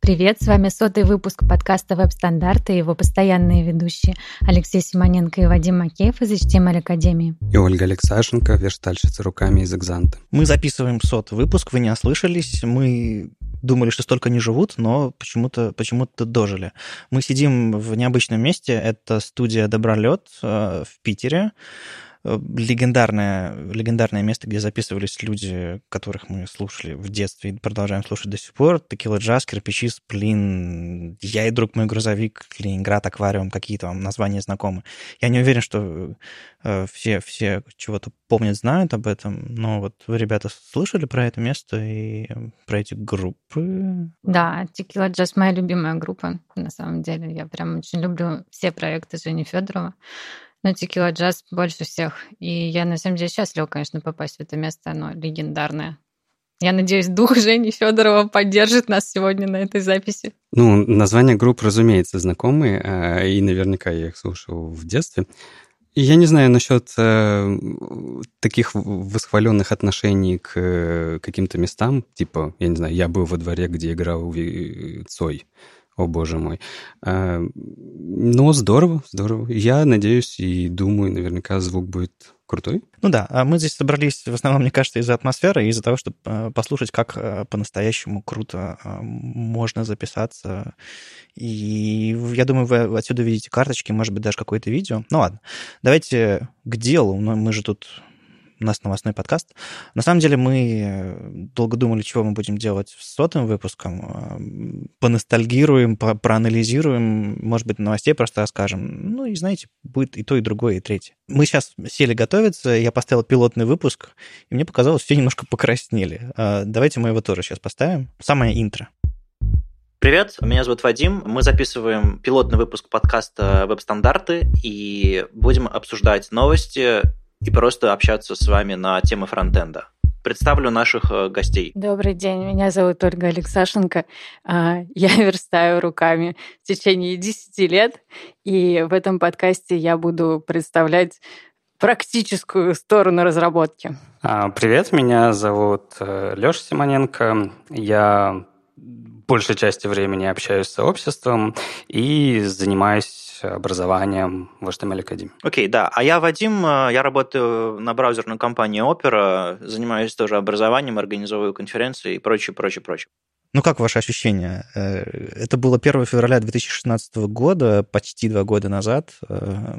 Привет, с вами сотый выпуск подкаста «Веб-стандарты» и его постоянные ведущие Алексей Симоненко и Вадим Макеев из HTML Академии. И Ольга Алексашенко, верстальщица руками из «Экзанта». Мы записываем сотый выпуск, вы не ослышались. Мы думали, что столько не живут, но почему-то почему дожили. Мы сидим в необычном месте. Это студия «Добролет» э, в Питере. Э, легендарное, легендарное место, где записывались люди, которых мы слушали в детстве и продолжаем слушать до сих пор. Текила Джаз, Кирпичи, Сплин, Я и друг мой грузовик, Ленинград, Аквариум, какие-то вам названия знакомы. Я не уверен, что э, все, все чего-то помнят, знают об этом, но вот вы, ребята, слышали про это место и про эти группы? Да, Текила Джаз моя любимая группа, на самом деле. Я прям очень люблю все проекты Жени Федорова. Но текила джаз больше всех. И я на самом деле счастлива, конечно, попасть в это место. Оно легендарное. Я надеюсь, дух Жени Федорова поддержит нас сегодня на этой записи. Ну, названия групп, разумеется, знакомые, а, и наверняка я их слушал в детстве. Я не знаю насчет э, таких восхваленных отношений к э, каким-то местам, типа, я не знаю, я был во дворе, где играл Цой. О, боже мой. А, но здорово, здорово. Я надеюсь и думаю, наверняка звук будет крутой. Ну да, а мы здесь собрались в основном, мне кажется, из-за атмосферы, из-за того, чтобы а, послушать, как а, по-настоящему круто можно записаться. И я думаю, вы отсюда видите карточки, может быть, даже какое-то видео. Ну ладно, давайте к делу. Мы же тут у нас новостной подкаст. На самом деле мы э, долго думали, чего мы будем делать с сотым выпуском. Поностальгируем, проанализируем, может быть, новостей просто расскажем. Ну и, знаете, будет и то, и другое, и третье. Мы сейчас сели готовиться, я поставил пилотный выпуск, и мне показалось, все немножко покраснели. А, давайте мы его тоже сейчас поставим. Самое интро. Привет, меня зовут Вадим. Мы записываем пилотный выпуск подкаста «Веб-стандарты» и будем обсуждать новости и просто общаться с вами на темы фронтенда. Представлю наших э, гостей. Добрый день, меня зовут Ольга Алексашенко. А, я верстаю руками в течение 10 лет, и в этом подкасте я буду представлять практическую сторону разработки. А, привет, меня зовут э, Леша Симоненко. Я большей части времени общаюсь с сообществом и занимаюсь образованием в HTML Academy. Окей, okay, да. А я Вадим, э, я работаю на браузерной компании Opera, занимаюсь тоже образованием, организовываю конференции и прочее, прочее, прочее. Ну, как ваши ощущения? Э, это было 1 февраля 2016 года, почти два года назад. Э,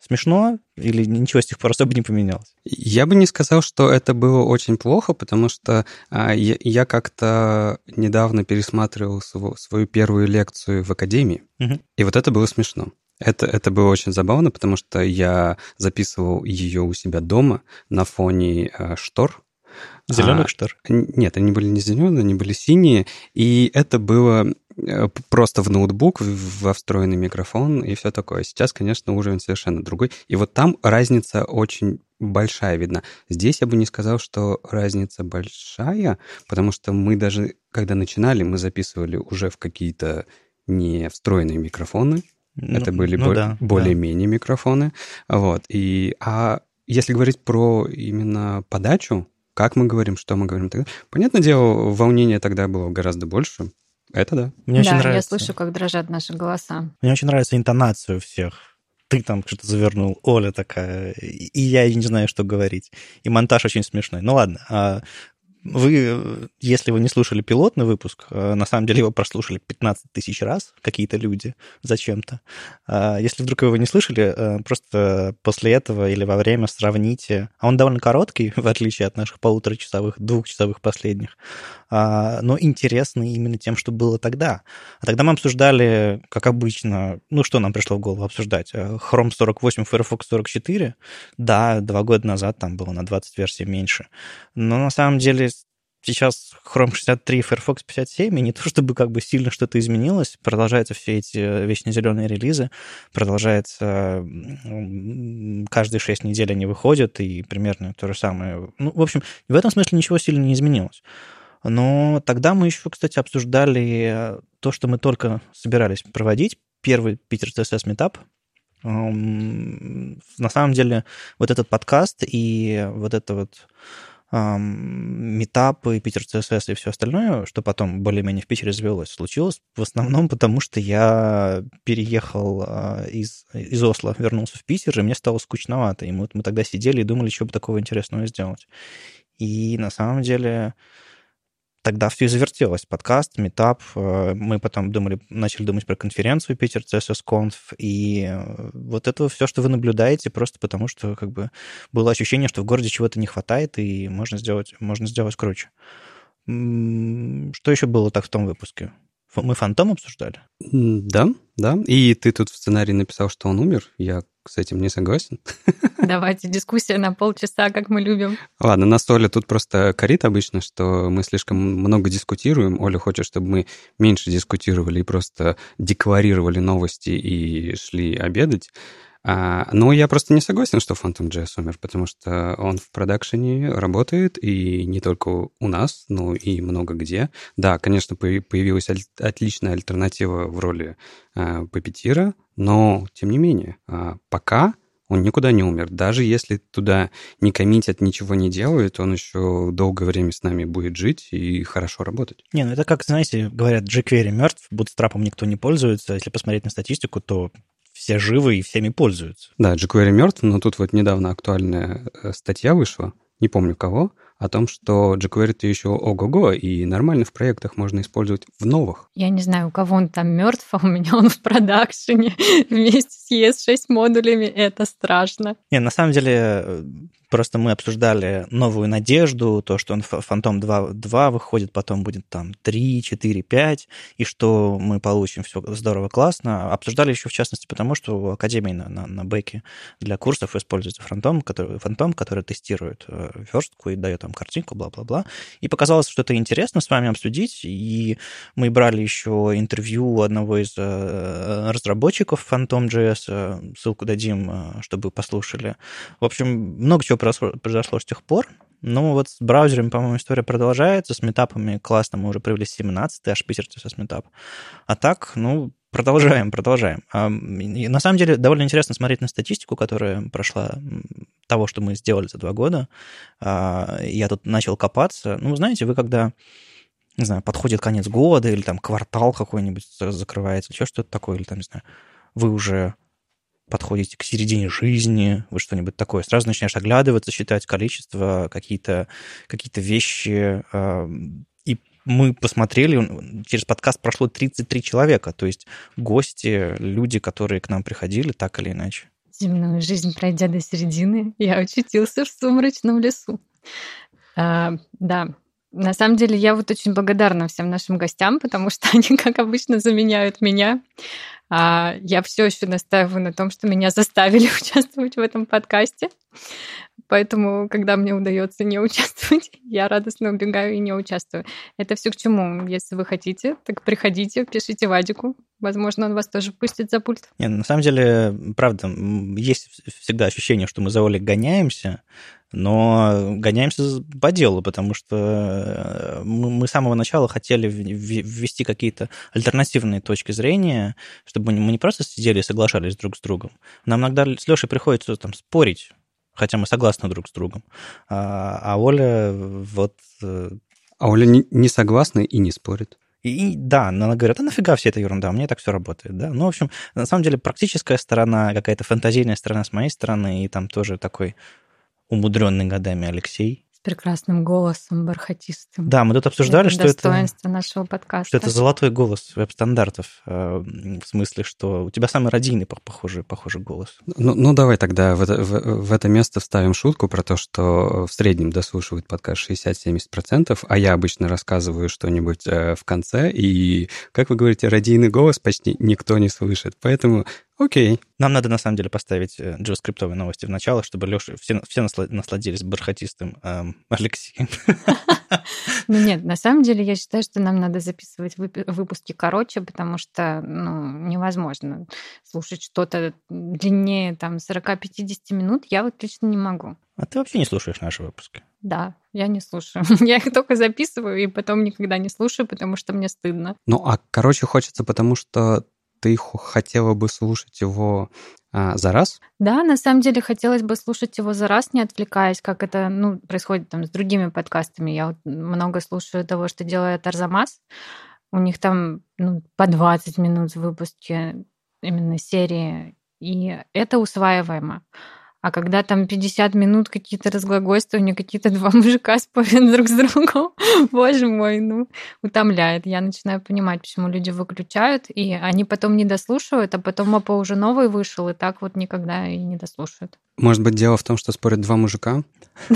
смешно или ничего с тех пор особо не поменялось? Я бы не сказал, что это было очень плохо, потому что а, я как-то недавно пересматривал свою первую лекцию в академии, угу. и вот это было смешно. Это, это было очень забавно, потому что я записывал ее у себя дома на фоне э, штор, Зеленых а, штор? Нет, они были не зеленые, они были синие. И это было э, просто в ноутбук, во встроенный микрофон и все такое. Сейчас, конечно, уровень совершенно другой. И вот там разница очень большая видна. Здесь я бы не сказал, что разница большая, потому что мы даже, когда начинали, мы записывали уже в какие-то не встроенные микрофоны. Ну, Это были ну, бо- да, более-менее да. микрофоны. Вот. И, а если говорить про именно подачу, как мы говорим, что мы говорим. Понятное дело, волнение тогда было гораздо больше. Это да. Мне да, очень нравится. я слышу, как дрожат наши голоса. Мне очень нравится интонация у всех. Ты там что-то завернул, Оля такая, и я не знаю, что говорить. И монтаж очень смешной. Ну ладно, а вы, если вы не слушали пилотный выпуск, э, на самом деле его прослушали 15 тысяч раз какие-то люди зачем-то. А если вдруг его не слышали, э, просто после этого или во время сравните. А он довольно короткий, в отличие от наших полуторачасовых, двухчасовых последних. А, но интересный именно тем, что было тогда. А тогда мы обсуждали, как обычно, ну что нам пришло в голову обсуждать? Э, Chrome 48, Firefox 44. Да, два года назад там было на 20 версий меньше. Но на самом деле сейчас Chrome 63 Firefox 57, и не то чтобы как бы сильно что-то изменилось, продолжаются все эти э, вечно зеленые релизы, продолжается каждые 6 недель они выходят, и примерно то же самое. Ну, в общем, в этом смысле ничего сильно не изменилось. Но тогда мы еще, кстати, обсуждали э, то, что мы только собирались проводить, первый Питер CSS метап. На самом деле, вот этот подкаст и вот это вот метапы, Питер CSS и все остальное, что потом более-менее в Питере завелось, случилось в основном потому, что я переехал а, из, из Осло, вернулся в Питер, и мне стало скучновато. И мы, мы тогда сидели и думали, что бы такого интересного сделать. И на самом деле тогда все завертелось. Подкаст, метап. Э, мы потом думали, начали думать про конференцию Питер CSS Conf. И э, вот это все, что вы наблюдаете, просто потому что как бы было ощущение, что в городе чего-то не хватает, и можно сделать, можно сделать круче. Что еще было так в том выпуске? Мы фантом обсуждали? Да, да. И ты тут в сценарии написал, что он умер. Я с этим не согласен. Давайте дискуссия на полчаса, как мы любим. Ладно, нас Оля тут просто корит обычно, что мы слишком много дискутируем. Оля хочет, чтобы мы меньше дискутировали и просто декларировали новости и шли обедать. А, но я просто не согласен, что Phantom JS умер, потому что он в продакшене работает, и не только у нас, но и много где. Да, конечно, появилась отличная альтернатива в роли а, Папетира, но, тем не менее, а, пока он никуда не умер. Даже если туда не коммитят, ничего не делают, он еще долгое время с нами будет жить и хорошо работать. Не, ну это как, знаете, говорят, jQuery мертв, бутстрапом никто не пользуется. Если посмотреть на статистику, то все живы и всеми пользуются. Да, jQuery мертв, но тут вот недавно актуальная э, статья вышла, не помню кого, о том, что jQuery-то еще ого-го, и нормально в проектах можно использовать в новых. Я не знаю, у кого он там мертв, а у меня он в продакшене вместе с ES6 модулями. Это страшно. Не, на самом деле, э, Просто мы обсуждали новую надежду, то, что он Фантом 2, 2 выходит, потом будет там 3, 4, 5, и что мы получим все здорово, классно. Обсуждали еще в частности потому, что в Академии на, на, на бэке для курсов используется Фантом, который, Фантом, который тестирует э, верстку и дает там картинку, бла-бла-бла. И показалось, что это интересно с вами обсудить, и мы брали еще интервью одного из э, разработчиков Phantom.js, ссылку дадим, чтобы послушали. В общем, много чего произошло, произошло с тех пор. Ну, вот с браузерами, по-моему, история продолжается. С метапами классно, мы уже провели 17-й, аж Питер с метап. А так, ну, продолжаем, продолжаем. А, на самом деле, довольно интересно смотреть на статистику, которая прошла того, что мы сделали за два года. А, я тут начал копаться. Ну, знаете, вы когда не знаю, подходит конец года, или там квартал какой-нибудь закрывается, или что-то такое, или там, не знаю, вы уже подходите к середине жизни, вы что-нибудь такое, сразу начинаешь оглядываться, считать количество, какие-то какие вещи. А, и мы посмотрели, через подкаст прошло 33 человека, то есть гости, люди, которые к нам приходили, так или иначе. Земную жизнь пройдя до середины, я очутился в сумрачном лесу. А, да, на самом деле я вот очень благодарна всем нашим гостям, потому что они, как обычно, заменяют меня. А я все еще настаиваю на том, что меня заставили участвовать в этом подкасте. Поэтому, когда мне удается не участвовать, я радостно убегаю и не участвую. Это все к чему? Если вы хотите, так приходите, пишите Вадику. Возможно, он вас тоже пустит за пульт. Нет, на самом деле, правда, есть всегда ощущение, что мы за Олей гоняемся, но гоняемся по делу, потому что э, мы с самого начала хотели ввести какие-то альтернативные точки зрения, чтобы мы не просто сидели и соглашались друг с другом. Нам иногда с Лешей приходится там спорить, хотя мы согласны друг с другом. А, а Оля вот... Э, а Оля не, не согласна и не спорит. И, и да, она говорит, а нафига вся эта ерунда, меня так все работает, да. Ну, в общем, на самом деле практическая сторона, какая-то фантазийная сторона с моей стороны, и там тоже такой умудренный годами Алексей. Прекрасным голосом, бархатистым. Да, мы тут обсуждали, это что достоинство это... нашего подкаста. Что это золотой голос веб-стандартов. Э, в смысле, что у тебя самый родийный похожий, похожий голос. Ну, ну давай тогда в это, в, в это место вставим шутку про то, что в среднем дослушивают подкаст 60-70%, а я обычно рассказываю что-нибудь э, в конце, и, как вы говорите, родийный голос почти никто не слышит. Поэтому Окей. Нам надо, на самом деле, поставить э, новости в начало, чтобы Леша, все, все насладились бархатистым эм, Алексеем. Ну нет, на самом деле я считаю, что нам надо записывать выпуски короче, потому что ну, невозможно слушать что-то длиннее там 40-50 минут. Я вот лично не могу. А ты вообще не слушаешь наши выпуски? Да, я не слушаю. Я их только записываю и потом никогда не слушаю, потому что мне стыдно. Ну, а короче хочется, потому что ты хотела бы слушать его а, за раз? Да, на самом деле хотелось бы слушать его за раз, не отвлекаясь, как это ну, происходит там с другими подкастами. Я вот много слушаю того, что делает Арзамас. У них там ну, по 20 минут в выпуске именно серии, и это усваиваемо. А когда там 50 минут какие-то разглагольствования, какие-то два мужика спорят друг с другом, боже мой, ну, утомляет. Я начинаю понимать, почему люди выключают, и они потом не дослушивают, а потом АПО уже новый вышел, и так вот никогда и не дослушают. Может быть, дело в том, что спорят два мужика?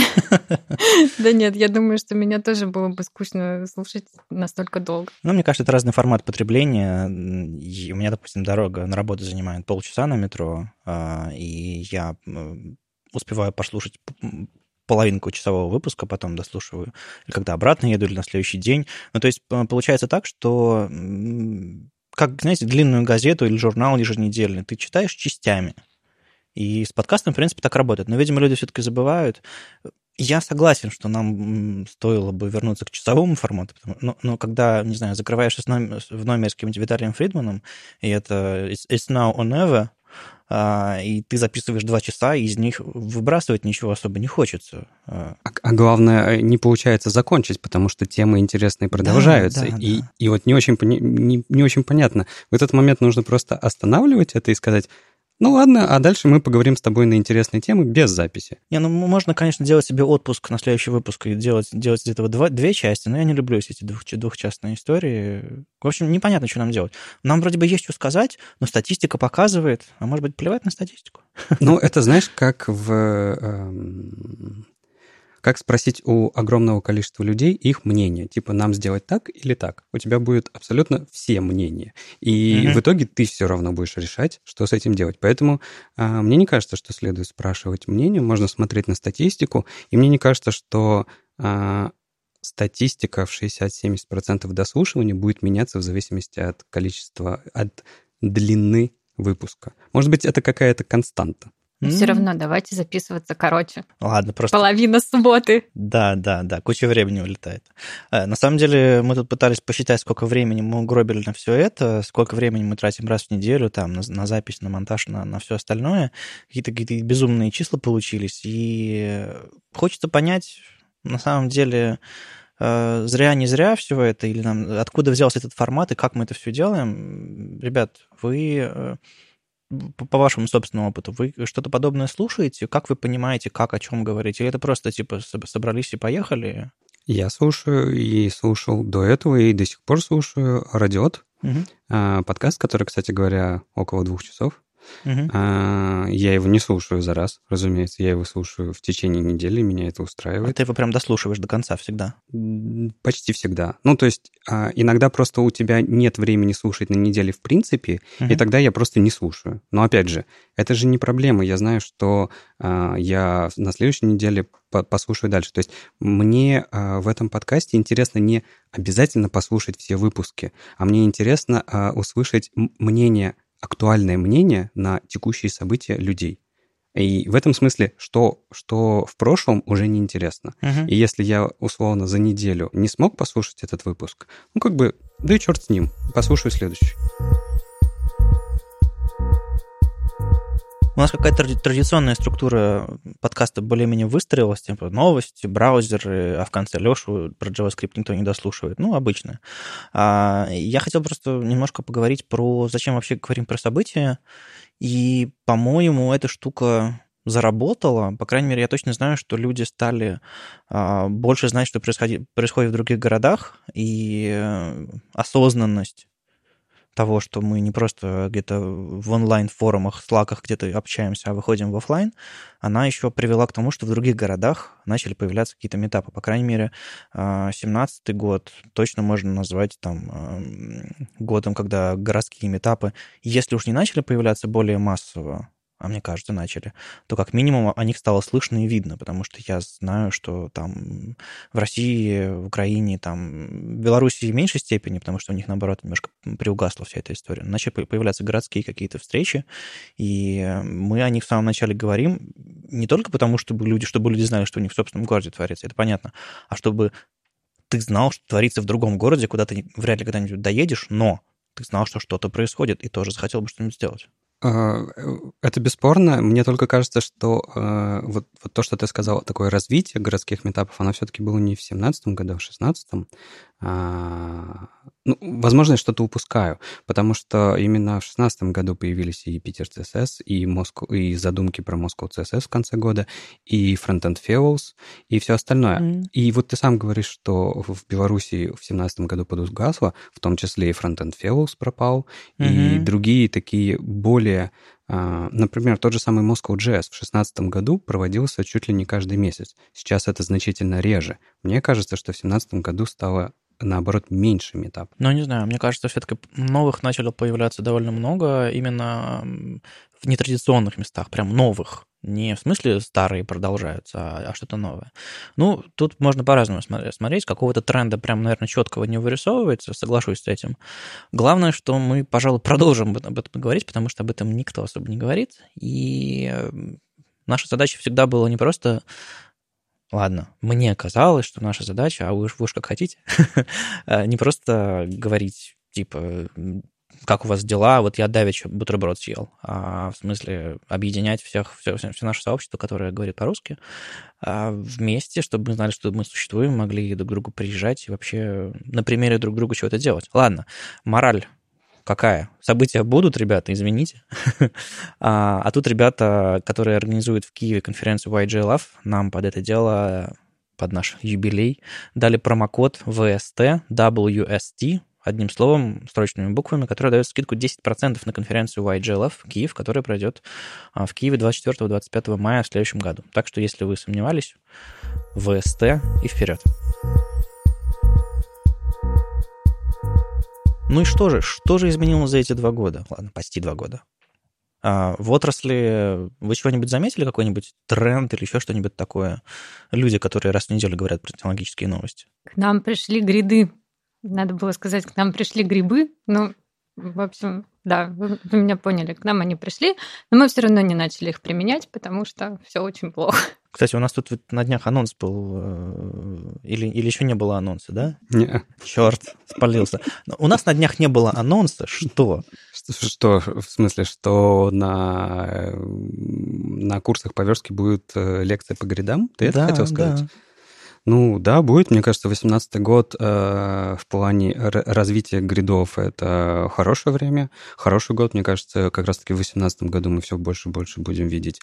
Да нет, я думаю, что меня тоже было бы скучно слушать настолько долго. Ну, мне кажется, это разный формат потребления. У меня, допустим, дорога на работу занимает полчаса на метро, а, и я успеваю послушать половинку часового выпуска, потом дослушиваю, или когда обратно еду, или на следующий день. Ну, то есть получается так, что как, знаете, длинную газету или журнал еженедельный ты читаешь частями. И с подкастом, в принципе, так работает. Но, видимо, люди все-таки забывают. Я согласен, что нам стоило бы вернуться к часовому формату, но, но когда, не знаю, закрываешься в номере с каким-нибудь Виталием Фридманом, и это it's, it's now or never, и ты записываешь два часа, и из них выбрасывать ничего особо не хочется. А, а, а главное, не получается закончить, потому что темы интересные продолжаются. Да, да, и, да. и вот не очень, не, не очень понятно. В этот момент нужно просто останавливать это и сказать, ну ладно, а дальше мы поговорим с тобой на интересные темы без записи. Не, ну можно, конечно, делать себе отпуск на следующий выпуск и делать, делать из этого два, две части, но я не люблю эти двух, двухчастные истории. В общем, непонятно, что нам делать. Нам вроде бы есть что сказать, но статистика показывает, а может быть, плевать на статистику. Ну, это знаешь, как в эм, как спросить у огромного количества людей их мнение. Типа, нам сделать так или так. У тебя будет абсолютно все мнения. И mm-hmm. в итоге ты все равно будешь решать, что с этим делать. Поэтому а, мне не кажется, что следует спрашивать мнение. Можно смотреть на статистику. И мне не кажется, что а, статистика в 60-70% дослушивания будет меняться в зависимости от количества, от длины выпуска. Может быть, это какая-то константа. Mm. все равно давайте записываться короче. Ладно, просто... Половина субботы. Да, да, да, куча времени улетает. Э, на самом деле мы тут пытались посчитать, сколько времени мы угробили на все это, сколько времени мы тратим раз в неделю там на, на запись, на монтаж, на, на все остальное. Какие-то какие безумные числа получились. И хочется понять, на самом деле, э, зря, не зря все это, или нам, откуда взялся этот формат и как мы это все делаем. Ребят, вы э, по вашему собственному опыту, вы что-то подобное слушаете? Как вы понимаете, как, о чем говорить? Или это просто, типа, собрались и поехали? Я слушаю и слушал до этого, и до сих пор слушаю «Радиот», угу. подкаст, который, кстати говоря, около двух часов. Угу. А, я его не слушаю за раз, разумеется. Я его слушаю в течение недели, меня это устраивает. А ты его прям дослушиваешь до конца всегда? Почти всегда. Ну, то есть а, иногда просто у тебя нет времени слушать на неделе в принципе, угу. и тогда я просто не слушаю. Но опять же, это же не проблема. Я знаю, что а, я на следующей неделе послушаю дальше. То есть мне в этом подкасте интересно не обязательно послушать все выпуски, а мне интересно услышать мнение актуальное мнение на текущие события людей. И в этом смысле, что, что в прошлом уже не интересно. Uh-huh. И если я условно за неделю не смог послушать этот выпуск, ну как бы, да и черт с ним, послушаю следующий. У нас какая-то традиционная структура подкаста более-менее выстроилась, типа новости, браузеры, а в конце Лешу про JavaScript никто не дослушивает. Ну, обычно. А, я хотел просто немножко поговорить про зачем вообще говорим про события. И, по-моему, эта штука заработала. По крайней мере, я точно знаю, что люди стали а, больше знать, что происходит, происходит в других городах, и э, осознанность того, что мы не просто где-то в онлайн-форумах, слаках где-то общаемся, а выходим в офлайн, она еще привела к тому, что в других городах начали появляться какие-то метапы. По крайней мере, 17 а, год точно можно назвать там годом, когда городские метапы, если уж не начали появляться более массово, а мне кажется, начали, то как минимум о них стало слышно и видно, потому что я знаю, что там в России, в Украине, там в Беларуси в меньшей степени, потому что у них, наоборот, немножко приугасла вся эта история. Начали появляться городские какие-то встречи, и мы о них в самом начале говорим не только потому, чтобы люди, чтобы люди знали, что у них в собственном городе творится, это понятно, а чтобы ты знал, что творится в другом городе, куда ты вряд ли когда-нибудь доедешь, но ты знал, что что-то происходит, и тоже захотел бы что-нибудь сделать. Э, это бесспорно. Мне только кажется, что э, вот, вот то, что ты сказал, такое развитие городских метапов, оно все-таки было не в 17 году, а в 16 а, ну, возможно, я что-то упускаю, потому что именно в 2016 году появились и Питер CSS, и, Москва, и задумки про Moscow CSS в конце года, и Frontend Fuels, и все остальное. Mm. И вот ты сам говоришь, что в Беларуси в 2017 году подугасло, в том числе и Frontend Fuels пропал, mm-hmm. и другие такие более Например, тот же самый Moscow Jazz в 2016 году проводился чуть ли не каждый месяц. Сейчас это значительно реже. Мне кажется, что в 2017 году стало наоборот, меньше метап. Ну, не знаю, мне кажется, все-таки новых начало появляться довольно много именно в нетрадиционных местах, прям новых. Не в смысле старые продолжаются, а, а что-то новое. Ну, тут можно по-разному смотреть. Какого-то тренда прям, наверное, четкого не вырисовывается, соглашусь с этим. Главное, что мы, пожалуй, продолжим об этом говорить, потому что об этом никто особо не говорит. И наша задача всегда была не просто Ладно, мне казалось, что наша задача, а вы, вы уж как хотите, э, не просто говорить, типа, как у вас дела, вот я давеча бутерброд съел, а в смысле объединять всех, все, все, все наше сообщество, которое говорит по-русски, а вместе, чтобы мы знали, что мы существуем, могли друг к другу приезжать и вообще на примере друг друга чего-то делать. Ладно, мораль какая? События будут, ребята, извините. а, а тут ребята, которые организуют в Киеве конференцию YG Love, нам под это дело, под наш юбилей, дали промокод VST, WST, одним словом, строчными буквами, который дает скидку 10% на конференцию YGLF Киев, которая пройдет а, в Киеве 24-25 мая в следующем году. Так что, если вы сомневались, ВСТ и вперед. Ну и что же? Что же изменилось за эти два года? Ладно, почти два года. А в отрасли вы чего-нибудь заметили, какой-нибудь тренд или еще что-нибудь такое? Люди, которые раз в неделю говорят про технологические новости. К нам пришли гриды. Надо было сказать, к нам пришли грибы. Ну, в общем, да, вы, вы меня поняли. К нам они пришли, но мы все равно не начали их применять, потому что все очень плохо. Кстати, у нас тут на днях анонс был, э, или, или еще не было анонса, да? Не. Черт, спалился. Но у нас на днях не было анонса, что? Что, в смысле, что на, э, на курсах по верстке будет э, лекция по гридам? Ты это хотел сказать? Да. Ну да, будет. Мне кажется, 2018 год э, в плане развития гридов это хорошее время. Хороший год, мне кажется, как раз-таки в 2018 году мы все больше и больше будем видеть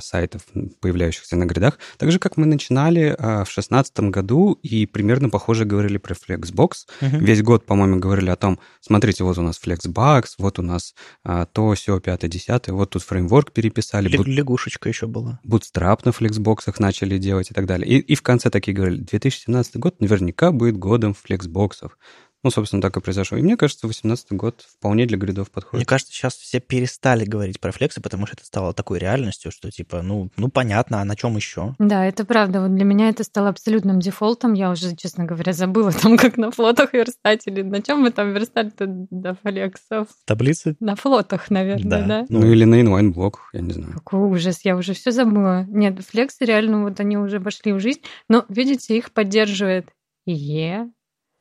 сайтов, появляющихся на гридах. Так же, как мы начинали а, в 2016 году и примерно похоже говорили про Flexbox. Uh-huh. Весь год, по-моему, говорили о том, смотрите, вот у нас Flexbox, вот у нас а, то, все, пятое, десятое, вот тут фреймворк переписали. Лег- лягушечка еще была. Bootstrap на Flexbox начали делать и так далее. И, и в конце такие говорили, 2017 год наверняка будет годом флексбоксов. Ну, собственно, так и произошло. И мне кажется, 18 год вполне для гридов подходит. Мне кажется, сейчас все перестали говорить про флексы, потому что это стало такой реальностью, что типа, ну, ну понятно, а на чем еще? Да, это правда. Вот для меня это стало абсолютным дефолтом. Я уже, честно говоря, забыла там, как на флотах верстать или на чем мы там верстали-то до флексов. Таблицы? На флотах, наверное, да. да? Ну, ну или на inline-block, я не знаю. Какой ужас, я уже все забыла. Нет, флексы реально вот они уже вошли в жизнь, но, видите, их поддерживает IE,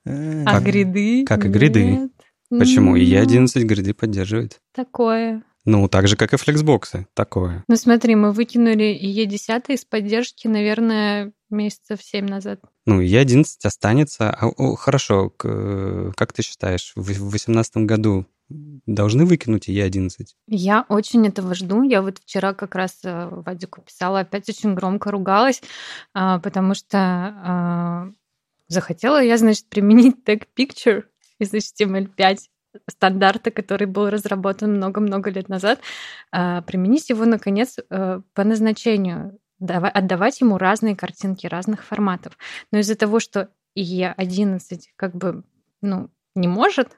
а как, гриды? Как и гриды. Нет. Почему? IE11 гриды поддерживает. Такое. Ну, так же, как и флексбоксы. Такое. Ну, смотри, мы выкинули IE10 из поддержки, наверное, месяцев 7 назад. Ну, IE11 останется. А, о, хорошо, как ты считаешь, в 2018 году должны выкинуть IE11? Я очень этого жду. Я вот вчера как раз э, Вадику писала, опять очень громко ругалась, а, потому что а, Захотела я, значит, применить тег picture из HTML5 стандарта, который был разработан много-много лет назад, а, применить его, наконец, э, по назначению, отдавать ему разные картинки разных форматов. Но из-за того, что E11 как бы ну, не может,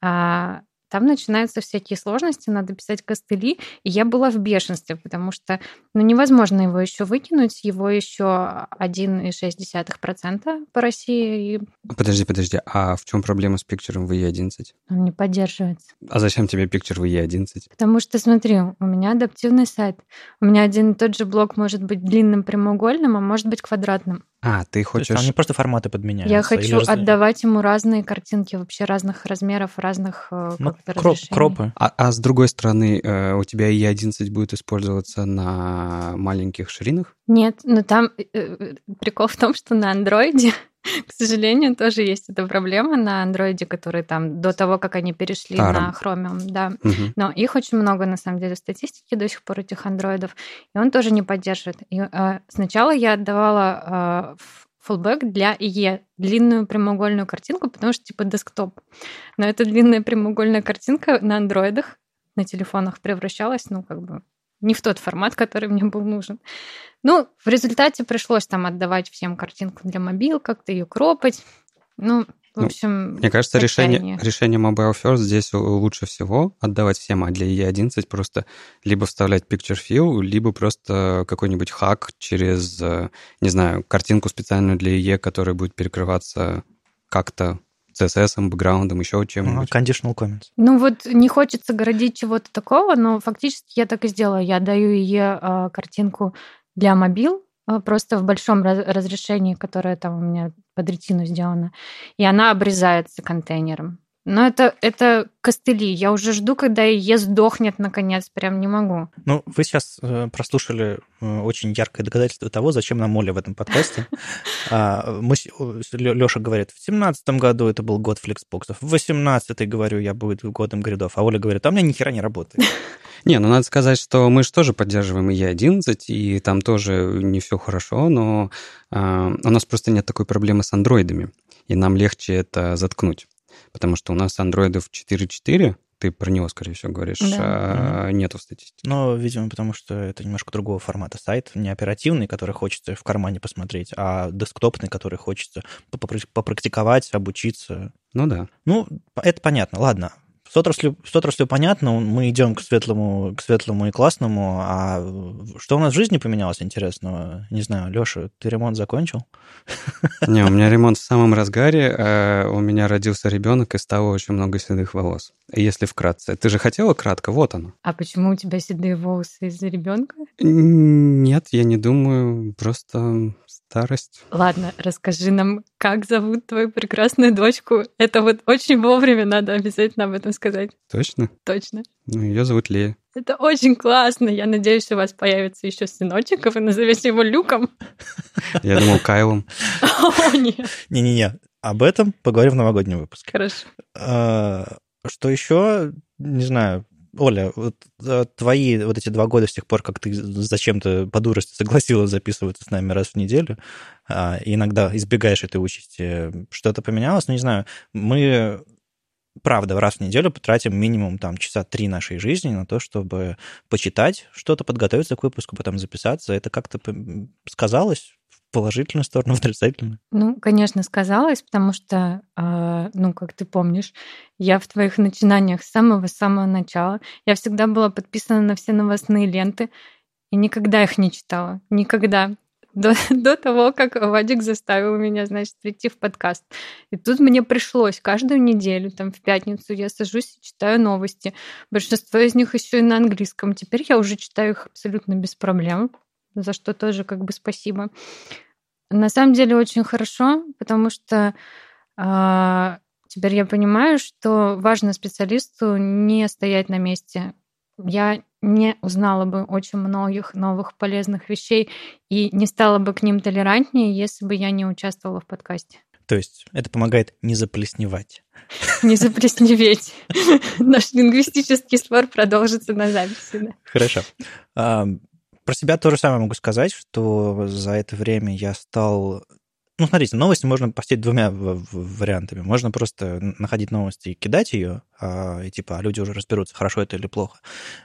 а, там начинаются всякие сложности, надо писать костыли, и я была в бешенстве, потому что ну, невозможно его еще выкинуть, его еще 1,6% по России. Подожди, подожди, а в чем проблема с пикчером в E11? Он не поддерживается. А зачем тебе пикчер в E11? Потому что, смотри, у меня адаптивный сайт. У меня один и тот же блок может быть длинным прямоугольным, а может быть квадратным. А, ты То есть хочешь... там не просто форматы подменяются. Я хочу раз- отдавать ему разные картинки вообще разных размеров, разных э, ну, кроп- кропы. А, а с другой стороны, э, у тебя E11 будет использоваться на маленьких ширинах? Нет, но там э, э, прикол в том, что на андроиде, к сожалению, тоже есть эта проблема на андроиде, который там до того, как они перешли Старом. на Chromium, да. Мгм. Но их очень много, на самом деле, в статистике до сих пор, этих андроидов, и он тоже не поддерживает. И, э, сначала я отдавала э, фулбэк для IE, длинную прямоугольную картинку, потому что типа десктоп. Но эта длинная прямоугольная картинка на андроидах, на телефонах превращалась, ну, как бы, не в тот формат, который мне был нужен. Ну, в результате пришлось там отдавать всем картинку для мобил, как-то ее кропать. Ну, в Ну, общем, Мне кажется, решение, отчаяние. решение Mobile First здесь лучше всего отдавать всем, а для E11 просто либо вставлять Picture Fill, либо просто какой-нибудь хак через, э, не знаю, картинку специальную для IE, которая будет перекрываться как-то CSS, бэкграундом, еще чем-нибудь. Conditional comments. Ну вот не хочется городить чего-то такого, но фактически я так и сделала. Я даю ей э, картинку для мобил, э, просто в большом раз- разрешении, которое там у меня под ретину сделано, и она обрезается контейнером. Но это, это костыли. Я уже жду, когда ее сдохнет наконец. Прям не могу. Ну, вы сейчас э, прослушали э, очень яркое доказательство того, зачем нам Оля в этом подкасте. А, мы, Леша говорит, в семнадцатом году это был год фликсбоксов, в восемнадцатый, говорю, я будет годом гридов, а Оля говорит, а у меня ни хера не работает. Не, ну надо сказать, что мы же тоже поддерживаем и E11, и там тоже не все хорошо, но э, у нас просто нет такой проблемы с андроидами, и нам легче это заткнуть. Потому что у нас андроидов 4.4, ты про него, скорее всего, говоришь, Да. а нету в статистике. Но, видимо, потому что это немножко другого формата сайт, не оперативный, который хочется в кармане посмотреть, а десктопный, который хочется попра- попрактиковать, обучиться. Ну да. Ну, это понятно, ладно. С отраслью, с отраслью понятно, мы идем к светлому, к светлому и классному, а что у нас в жизни поменялось интересного? Не знаю, Леша, ты ремонт закончил? Не, у меня ремонт в самом разгаре, э, у меня родился ребенок и стало очень много седых волос. Если вкратце. Ты же хотела кратко, вот оно. А почему у тебя седые волосы из-за ребенка? Нет, я не думаю, просто старость. Ладно, расскажи нам, как зовут твою прекрасную дочку. Это вот очень вовремя надо обязательно об этом сказать. Точно? Точно. Ну, ее зовут Лея. Это очень классно. Я надеюсь, у вас появится еще сыночек, и вы назовете его Люком. Я думал, Кайлом. О, нет. Не-не-не, об этом поговорим в новогоднем выпуске. Хорошо. А, Что еще? Не знаю. Оля, вот э, твои вот эти два года с тех пор, как ты зачем-то по дурости согласилась записываться с нами раз в неделю, а, иногда избегаешь этой участи, что-то поменялось? Ну, не знаю, мы правда, раз в неделю потратим минимум там часа три нашей жизни на то, чтобы почитать что-то, подготовиться к выпуску, потом записаться. Это как-то сказалось положительную сторону, в отрицательную? Ну, конечно, сказалось, потому что, э, ну, как ты помнишь, я в твоих начинаниях с самого-самого начала, я всегда была подписана на все новостные ленты и никогда их не читала. Никогда. До, до того, как Вадик заставил меня, значит, прийти в подкаст. И тут мне пришлось каждую неделю, там, в пятницу я сажусь и читаю новости. Большинство из них еще и на английском. Теперь я уже читаю их абсолютно без проблем, за что тоже как бы спасибо. На самом деле очень хорошо, потому что а, теперь я понимаю, что важно специалисту не стоять на месте. Я не узнала бы очень многих новых полезных вещей и не стала бы к ним толерантнее, если бы я не участвовала в подкасте. То есть это помогает не заплесневать. Не заплесневеть. Наш лингвистический спор продолжится на записи. Да. Хорошо. Про себя то же самое могу сказать, что за это время я стал... Ну, смотрите, новости можно постить двумя вариантами. Можно просто находить новости и кидать ее, а, и типа, а люди уже разберутся, хорошо это или плохо.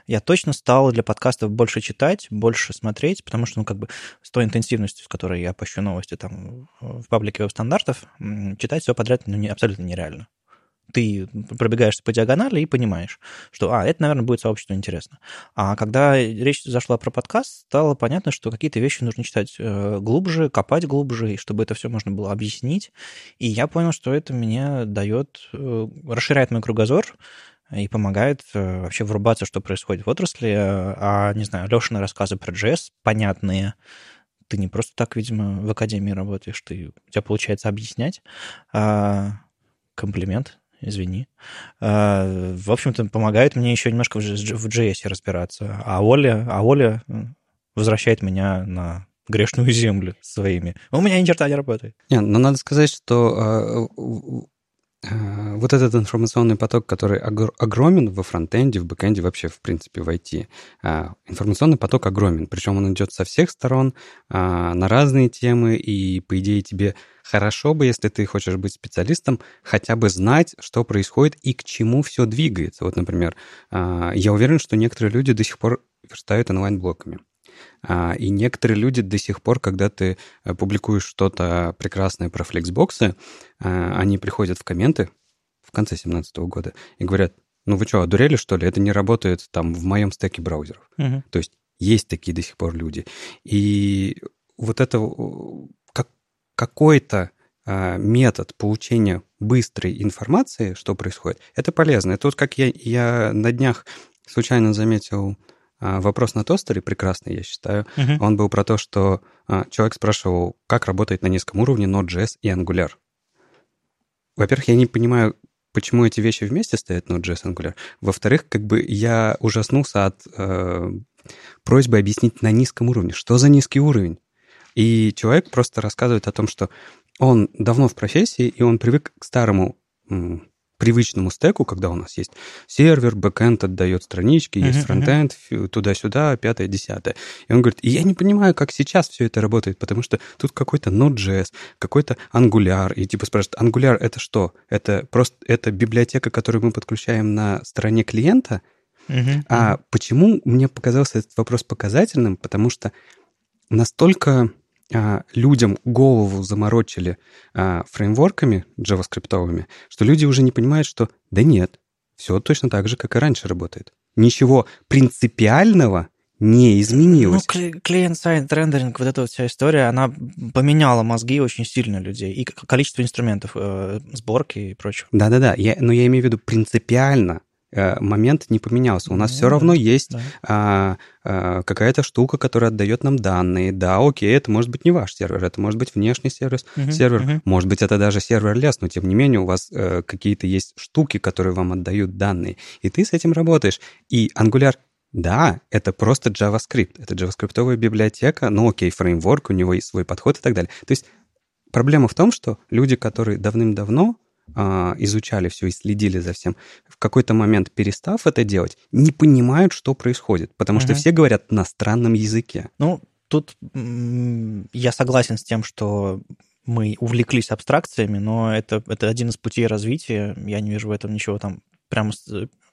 Я точно стал для подкастов больше читать, больше смотреть, потому что, ну, как бы с той интенсивностью, с которой я пощу новости там в паблике веб-стандартов, читать все подряд ну, не, абсолютно нереально. Ты пробегаешься по диагонали и понимаешь, что, а, это, наверное, будет сообществу интересно. А когда речь зашла про подкаст, стало понятно, что какие-то вещи нужно читать э, глубже, копать глубже, и чтобы это все можно было объяснить. И я понял, что это мне дает, э, расширяет мой кругозор и помогает э, вообще врубаться, что происходит в отрасли. А, не знаю, Лешины рассказы про JS понятные, ты не просто так, видимо, в академии работаешь, ты, у тебя получается объяснять. А, комплимент, извини. А, в общем-то, помогает мне еще немножко в, JS разбираться. А Оля, а Оля возвращает меня на грешную землю своими. У меня ни черта не работает. Не, но надо сказать, что а, вот этот информационный поток, который огромен во фронтенде, в бэкенде, вообще, в принципе, в IT, а, информационный поток огромен, причем он идет со всех сторон, а, на разные темы, и, по идее, тебе хорошо бы, если ты хочешь быть специалистом, хотя бы знать, что происходит и к чему все двигается. Вот, например, а, я уверен, что некоторые люди до сих пор верстают онлайн-блоками. А, и некоторые люди до сих пор, когда ты э, публикуешь что-то прекрасное про флексбоксы, а, они приходят в комменты в конце 2017 года и говорят, ну вы что, одурели, что ли? Это не работает там в моем стеке браузеров. Угу. То есть есть такие до сих пор люди. И вот это как, какой-то а, метод получения быстрой информации, что происходит, это полезно. Это вот как я, я на днях случайно заметил вопрос на тостере прекрасный, я считаю. Uh-huh. Он был про то, что а, человек спрашивал, как работает на низком уровне Node.js и Angular. Во-первых, я не понимаю, почему эти вещи вместе стоят, Node.js и Angular. Во-вторых, как бы я ужаснулся от э, просьбы объяснить на низком уровне. Что за низкий уровень? И человек просто рассказывает о том, что он давно в профессии, и он привык к старому привычному стеку, когда у нас есть сервер, бэкэнд отдает странички, есть фронтенд, uh-huh. туда-сюда, пятое, десятое. И он говорит, и я не понимаю, как сейчас все это работает, потому что тут какой-то Node.js, какой-то Angular, и типа спрашивают, Angular это что? Это просто это библиотека, которую мы подключаем на стороне клиента? Uh-huh, а почему мне показался этот вопрос показательным? Потому что настолько а, людям голову заморочили а, фреймворками джаваскриптовыми, что люди уже не понимают, что да нет, все точно так же, как и раньше работает. Ничего принципиального не изменилось. Ну, клиент-сайд рендеринг, вот эта вот вся история, она поменяла мозги очень сильно людей и количество инструментов э, сборки и прочего. Да-да-да, я, но я имею в виду принципиально момент не поменялся. У нас ну, все равно есть да. а, а, какая-то штука, которая отдает нам данные. Да, окей, это может быть не ваш сервер, это может быть внешний сервис, uh-huh, сервер, uh-huh. может быть это даже сервер лес, но тем не менее у вас а, какие-то есть штуки, которые вам отдают данные, и ты с этим работаешь. И Angular да, это просто JavaScript. Это JavaScript библиотека, ну окей, фреймворк, у него есть свой подход и так далее. То есть проблема в том, что люди, которые давным-давно изучали все и следили за всем, в какой-то момент, перестав это делать, не понимают, что происходит, потому что все говорят на странном языке. Ну, тут я согласен с тем, что мы увлеклись абстракциями, но это, это один из путей развития. Я не вижу в этом ничего там прямо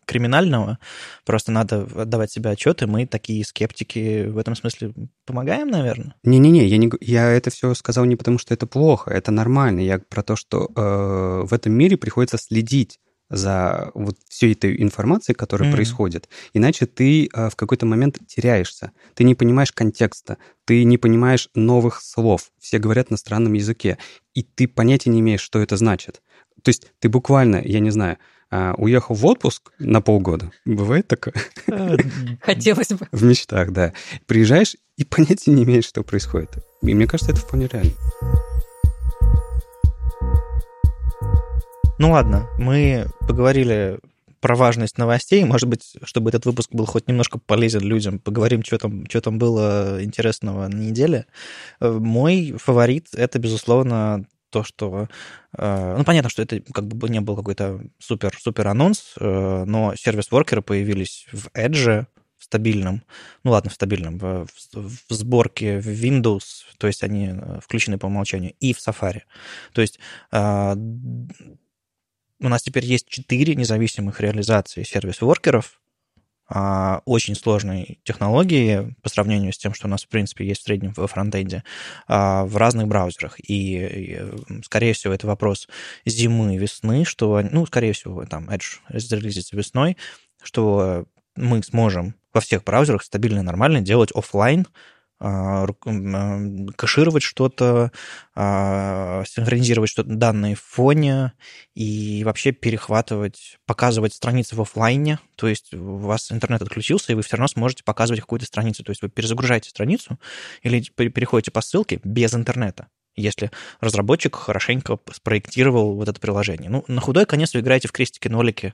криминального, просто надо отдавать себе отчет, и мы такие скептики в этом смысле помогаем, наверное. Не-не-не, я, не, я это все сказал не потому, что это плохо, это нормально. Я про то, что э, в этом мире приходится следить за вот всей этой информацией, которая mm-hmm. происходит. Иначе ты э, в какой-то момент теряешься. Ты не понимаешь контекста, ты не понимаешь новых слов. Все говорят на странном языке, и ты понятия не имеешь, что это значит. То есть ты буквально, я не знаю, а, уехал в отпуск на полгода. Бывает такое? Хотелось бы. В мечтах, да. Приезжаешь и понятия не имеешь, что происходит. И мне кажется, это вполне реально. Ну ладно, мы поговорили про важность новостей. Может быть, чтобы этот выпуск был хоть немножко полезен людям, поговорим, что там, что там было интересного на неделе. Э, мой фаворит — это, безусловно, то, что... Э, ну, понятно, что это как бы не был какой-то супер-супер анонс, э, но сервис-воркеры появились в Edge, в стабильном, ну ладно, в стабильном, в, в, сборке в Windows, то есть они э, включены по умолчанию, и в Safari. То есть у нас теперь есть четыре независимых реализации сервис-воркеров, очень сложной технологии по сравнению с тем, что у нас, в принципе, есть в среднем во фронтенде, а, в разных браузерах. И, скорее всего, это вопрос зимы, весны, что, ну, скорее всего, там Edge релизится весной, что мы сможем во всех браузерах стабильно нормально делать офлайн а, кэшировать что-то, а, синхронизировать что-то данные в фоне и вообще перехватывать, показывать страницы в офлайне. То есть у вас интернет отключился, и вы все равно сможете показывать какую-то страницу. То есть вы перезагружаете страницу или переходите по ссылке без интернета если разработчик хорошенько спроектировал вот это приложение. Ну, на худой конец вы играете в крестики-нолики,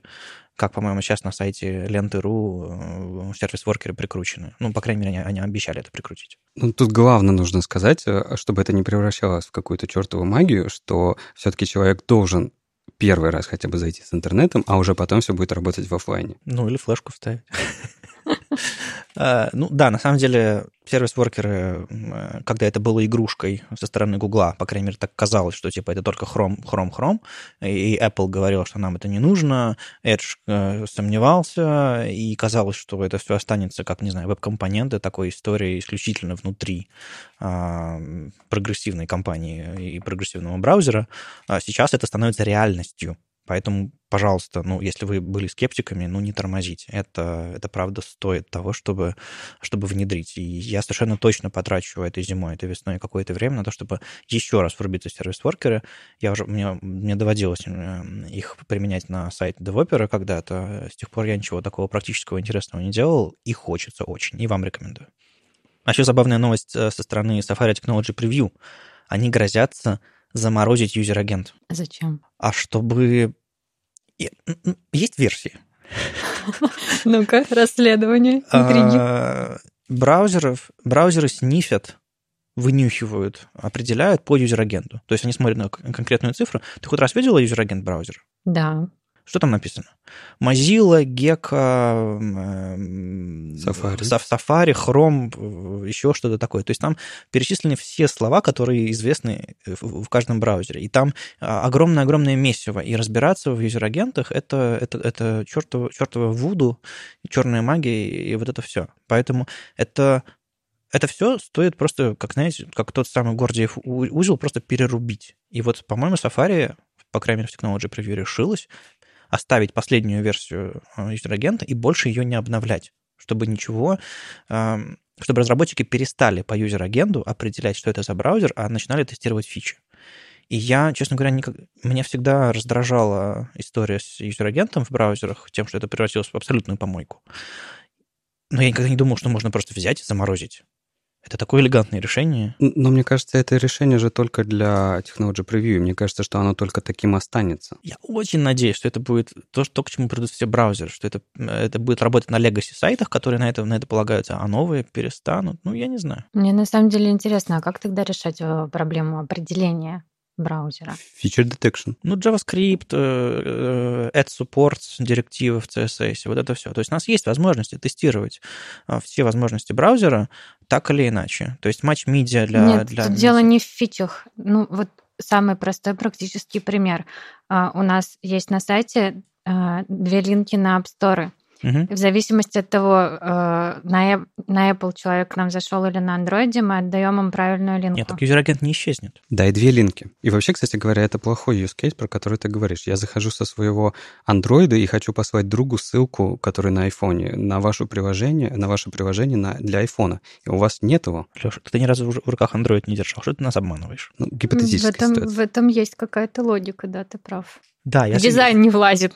как, по-моему, сейчас на сайте ленты.ру э, сервис-воркеры прикручены. Ну, по крайней мере, они, они обещали это прикрутить. Ну, тут главное нужно сказать, э, чтобы это не превращалось в какую-то чертову магию, что все-таки человек должен первый раз хотя бы зайти с интернетом, а уже потом все будет работать в офлайне. Ну, или флешку вставить. А, ну да, на самом деле сервис-воркеры, когда это было игрушкой со стороны Гугла, по крайней мере, так казалось, что типа это только Chrome, Chrome, Chrome, и Apple говорил, что нам это не нужно, Edge э, сомневался, и казалось, что это все останется, как, не знаю, веб-компоненты такой истории исключительно внутри а, прогрессивной компании и прогрессивного браузера. А сейчас это становится реальностью. Поэтому, пожалуйста, ну, если вы были скептиками, ну, не тормозите. Это, это правда стоит того, чтобы, чтобы внедрить. И я совершенно точно потрачу этой зимой, этой весной какое-то время на то, чтобы еще раз врубиться в сервис-воркеры. Я уже, мне, мне доводилось э, их применять на сайте DevOpera когда-то. С тех пор я ничего такого практического интересного не делал, и хочется очень, и вам рекомендую. А еще забавная новость э, со стороны Safari Technology Preview. Они грозятся заморозить юзер-агент. Зачем? А чтобы... Есть версии. Ну-ка, расследование, интриги. А, браузеров, браузеры снифят, вынюхивают, определяют по user agent у. То есть они смотрят на конкретную цифру. Ты хоть раз видела user agent браузера? Да. Что там написано? Mozilla, Gecko, Safari, Safari Chrome, еще что-то такое. То есть там перечислены все слова, которые известны в каждом браузере. И там огромное-огромное месиво. И разбираться в user agent ах это, это, это чертово, чертово вуду, черная магия и вот это все. Поэтому это это все стоит просто, как знаете, как тот самый Гордиев узел, просто перерубить. И вот, по-моему, Safari, по крайней мере, в Technology Preview решилась оставить последнюю версию user agent а и больше ее не обновлять, чтобы ничего, чтобы разработчики перестали по user agent у определять, что это за браузер, а начинали тестировать фичи. И я, честно говоря, никак... меня всегда раздражала история с user agent ом в браузерах, тем, что это превратилось в абсолютную помойку. Но я никогда не думал, что можно просто взять и заморозить. Это такое элегантное решение. Но мне кажется, это решение же только для Technology Preview. Мне кажется, что оно только таким останется. Я очень надеюсь, что это будет то, что, к чему придут все браузеры, что это, это будет работать на legacy сайтах, которые на это, на это полагаются, а новые перестанут. Ну, я не знаю. Мне на самом деле интересно, а как тогда решать э, проблему определения браузера. Feature detection. Ну, JavaScript, э, э, add supports, директивы в CSS, вот это все. То есть у нас есть возможности тестировать а, все возможности браузера так или иначе. То есть matchMedia для... Нет, для... тут дело не в фичах. Ну, вот самый простой практический пример. А, у нас есть на сайте две линки на App Store. Угу. В зависимости от того, э, на, на Apple человек к нам зашел или на Android, мы отдаем им правильную линку. Нет, так user agent не исчезнет. Да, и две линки. И вообще, кстати говоря, это плохой use case, про который ты говоришь. Я захожу со своего Android и хочу послать другу ссылку, который на iPhone, на ваше приложение, на ваше приложение на, для iPhone. И у вас нет его. Леша, ты ни разу в руках Android не держал. Что ты нас обманываешь? Ну, гипотетически в этом, в этом есть какая-то логика, да, ты прав. Да, я Дизайн не влазит.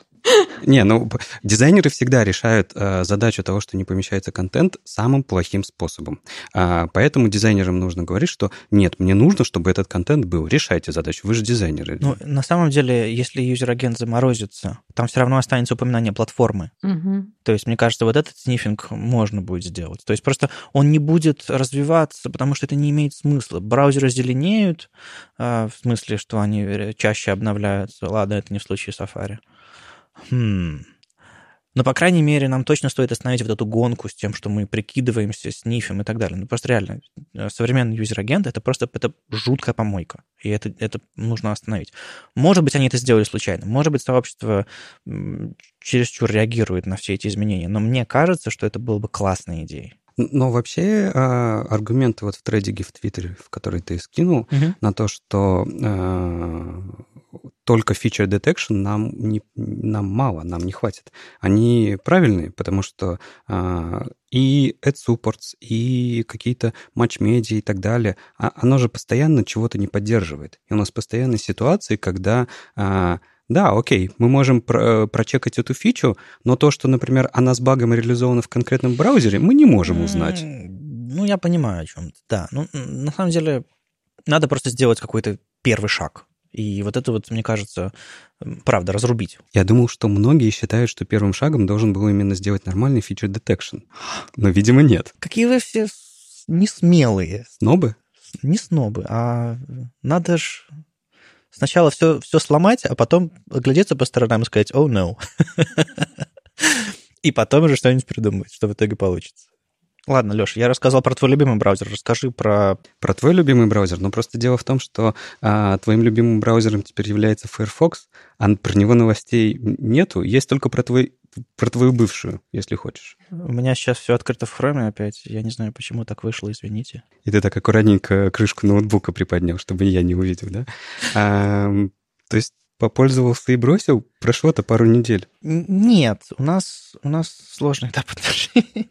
Не, ну, дизайнеры всегда решают э, задачу того, что не помещается контент, самым плохим способом. А, поэтому дизайнерам нужно говорить, что нет, мне нужно, чтобы этот контент был. Решайте задачу, вы же дизайнеры. Ну, на самом деле, если user agent заморозится, там все равно останется упоминание платформы. Угу. То есть, мне кажется, вот этот снифинг можно будет сделать. То есть просто он не будет развиваться, потому что это не имеет смысла. Браузеры зеленеют, э, в смысле, что они э, чаще обновляются. Ладно, это не в случае Safari. Хм. Но, по крайней мере, нам точно стоит остановить вот эту гонку с тем, что мы прикидываемся, снифим и так далее. Ну, просто реально, э, современный юзер-агент — это просто это жуткая помойка, и это, это нужно остановить. Может быть, они это сделали случайно, может быть, сообщество чересчур реагирует на все эти изменения, но мне кажется, что это было бы классной идеей. Но вообще а, аргументы вот в тредике в Твиттере, в который ты скинул, угу. на то, что а, только feature detection нам, не, нам мало, нам не хватит. Они правильные, потому что а, и ad supports, и какие-то матч-медиа и так далее, а, оно же постоянно чего-то не поддерживает. И у нас постоянно ситуации, когда... А, да, окей, мы можем про прочекать эту фичу, но то, что, например, она с багом реализована в конкретном браузере, мы не можем узнать. Ну, я понимаю о чем. Да, ну, на самом деле, надо просто сделать какой-то первый шаг. И вот это вот, мне кажется, правда, разрубить. Я думал, что многие считают, что первым шагом должен был именно сделать нормальный feature detection. Но, видимо, нет. Какие вы все несмелые. Снобы? Не снобы, а надо ж сначала все, все сломать, а потом оглядеться по сторонам и сказать «Oh, no». И потом уже что-нибудь придумать, что в итоге получится. Ладно, Леш, я рассказал про твой любимый браузер. Расскажи про... Про твой любимый браузер. Ну, просто дело в том, что а, твоим любимым браузером теперь является Firefox, а про него новостей нету. Есть только про, твой, про твою бывшую, если хочешь. У меня сейчас все открыто в хроме опять. Я не знаю, почему так вышло, извините. И ты так аккуратненько крышку ноутбука приподнял, чтобы я не увидел, да? А, то есть попользовался и бросил? Прошло-то пару недель. Нет, у нас, у нас сложный этап отношений.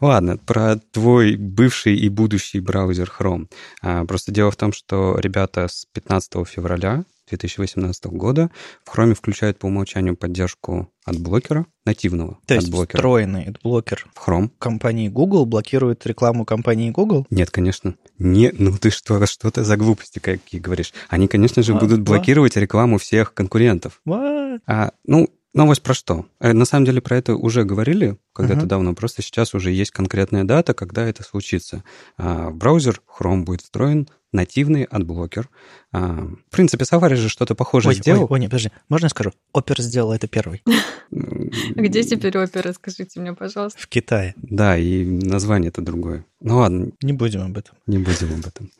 Ладно, про твой бывший и будущий браузер Chrome. А, просто дело в том, что ребята с 15 февраля 2018 года в Chrome включают по умолчанию поддержку ad blocker а нативного То есть ad blocker а. встроенный ad blocker в Chrome. компании Google блокирует рекламу компании Google? Нет, конечно. Не, ну ты что, что ты за глупости какие говоришь? Они, конечно же, А, будут блокировать рекламу всех конкурентов. What? А, ну, новость про что? Э, На самом деле про это уже говорили когда-то Мгм. давно, просто сейчас уже есть конкретная дата, когда это случится. А, В браузер Chrome будет встроен нативный ad blocker. А, В принципе, Safari же что-то похожее Ой, сделал. ой, ой, нет, подожди. Можно я скажу? Опера сделала это первый. Где теперь опера, скажите мне, пожалуйста. В Китае. Да, и название это другое. Ну ладно, Не будем об этом. не будем об этом.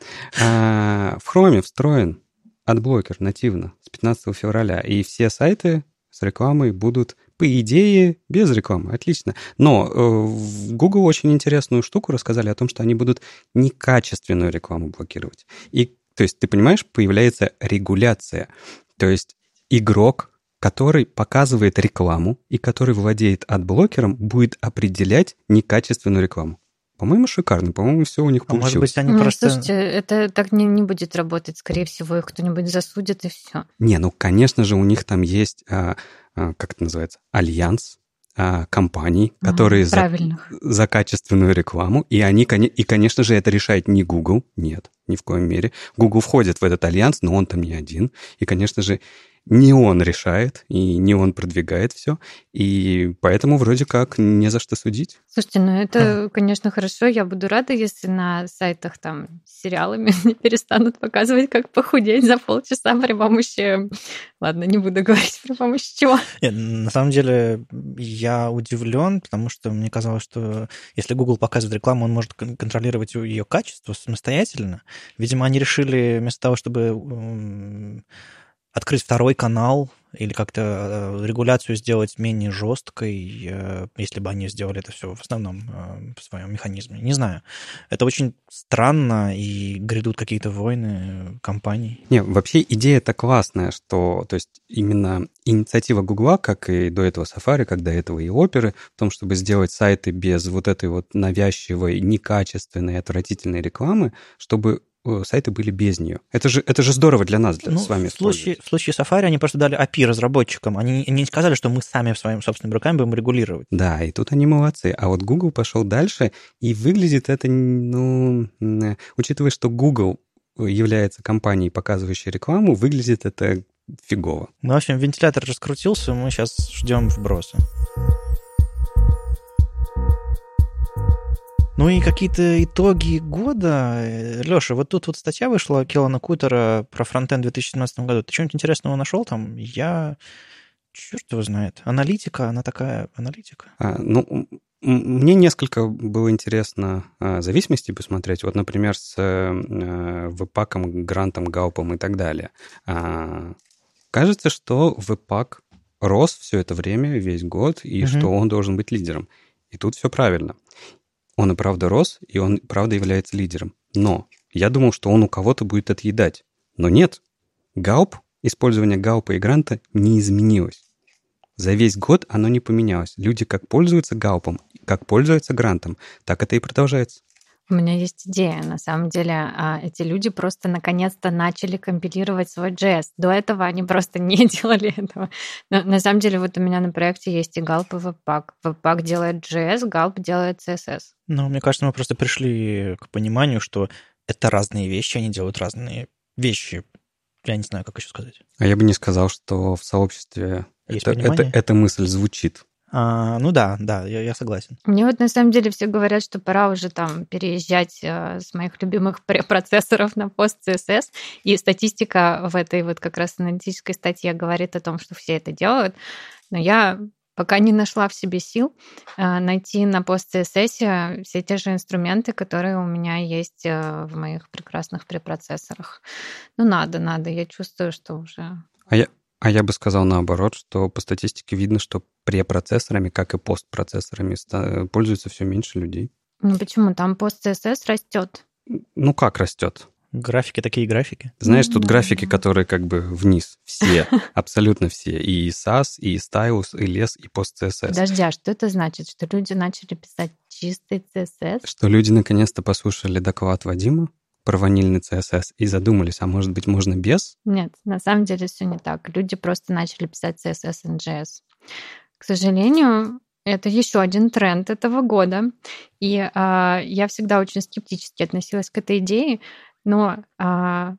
А, В Chrome встроен адблокер нативно с 15 февраля, и все сайты с рекламой будут, по идее, без рекламы. Отлично. Но э, в Google очень интересную штуку рассказали о том, что они будут некачественную рекламу блокировать. И, то есть, ты понимаешь, появляется регуляция. То есть игрок, который показывает рекламу и который владеет адблокером, будет определять некачественную рекламу. По-моему, шикарно. По-моему, все у них А может получилось. быть, они Ну, просто... слушайте, это так не, не будет работать. Скорее всего, их кто-нибудь засудит, и все. Не, ну, конечно же, у них там есть, а, а, как это называется, альянс а, компаний, которые за, за качественную рекламу, и они, и, конечно же, это решает не Google, нет, ни в коем мере. Google входит в этот альянс, но он там не один, и, конечно же, не он решает, и не он продвигает все, и поэтому вроде как не за что судить. Слушайте, ну это, конечно, хорошо. Я буду рада, если на сайтах там с сериалами не перестанут показывать, как похудеть за полчаса при помощи... Ладно, не буду говорить при помощи чего. Нет, на самом деле я удивлен, потому что мне казалось, что если Google показывает рекламу, он может кон- контролировать ее качество самостоятельно. Видимо, они решили вместо того, чтобы открыть второй канал или как-то э, регуляцию сделать менее жесткой, э, если бы они сделали это все в основном э, в своем механизме. Не знаю. Это очень странно, и грядут какие-то войны компаний. Не, вообще идея-то классная, что, то есть именно инициатива Гугла, как и до этого Safari, как до этого и Оперы, в том, чтобы сделать сайты без вот этой вот навязчивой, некачественной, отвратительной рекламы, чтобы сайты были без нее. Это же, это же здорово для нас, для, Ну, с вами в случае, в случае Safari они просто дали API разработчикам. Они не сказали, что мы сами своим собственным руками будем регулировать. Да, и тут они молодцы. А вот Google пошел дальше, и выглядит это, ну, м, учитывая, что Google является компанией, показывающей рекламу, выглядит это фигово. Ну, в общем, вентилятор раскрутился, мы сейчас ждем вброса. Ну и какие-то итоги года. Леша, вот тут вот статья вышла Келлана Кутера про фронтенд в 2017 году. Ты что-нибудь интересного нашел там? Я... Черт его знает. Аналитика, она такая аналитика. А, ну, мне несколько было интересно а, зависимостей посмотреть. Вот, например, с веб-паком, грантом, гаупом и так далее. А, кажется, что веб-пак рос все это время, весь год, и Мгм. что он должен быть лидером. И тут все правильно. Он и правда рос, и он и правда является лидером. Но я думал, что он у кого-то будет отъедать. Но нет. Гауп использование гаупа и гранта не изменилось. За весь год оно не поменялось. Люди как пользуются гаупом, как пользуются грантом, так это и продолжается. У меня есть идея. На самом деле, а, эти люди просто наконец-то начали компилировать свой JS. До этого они просто не делали этого. Но на самом деле, вот у меня на проекте есть и Gulp, и Webpack. Webpack делает JS, Gulp делает CSS. Ну, мне кажется, мы просто пришли к пониманию, что это разные вещи, они делают разные вещи. Я не знаю, как еще сказать. А я бы не сказал, что в сообществе Есть это, понимание? это- эта мысль звучит. А, ну да, да, я, я согласен. Мне вот на самом деле все говорят, что пора уже там переезжать э, с моих любимых препроцессоров на пост CSS. И статистика в этой вот как раз аналитической статье говорит о том, что все это делают. Но я пока не нашла в себе сил э, найти на пост CSS все те же инструменты, которые у меня есть э, в моих прекрасных препроцессорах. Ну, надо, надо. Я чувствую, что уже А я, а я бы сказал наоборот, что по статистике видно, что препроцессорами, как и постпроцессорами, ста- пользуется все меньше людей. Ну почему? Там пост CSS растет. Ну как растет? Графики такие графики. Знаешь, тут да, графики, да. которые как бы вниз. Все, абсолютно все. И SAS, и Stylus, и LES, и PostCSS. Подожди, а что это значит? Что люди начали писать чистый CSS? Что люди наконец-то послушали доклад Вадима про ванильный CSS и задумались, а может быть можно без? Нет, на самом деле все не так. Люди просто начали писать CSS и JS. К сожалению, это еще один тренд этого года. И а, я всегда очень скептически относилась к этой идее, но а,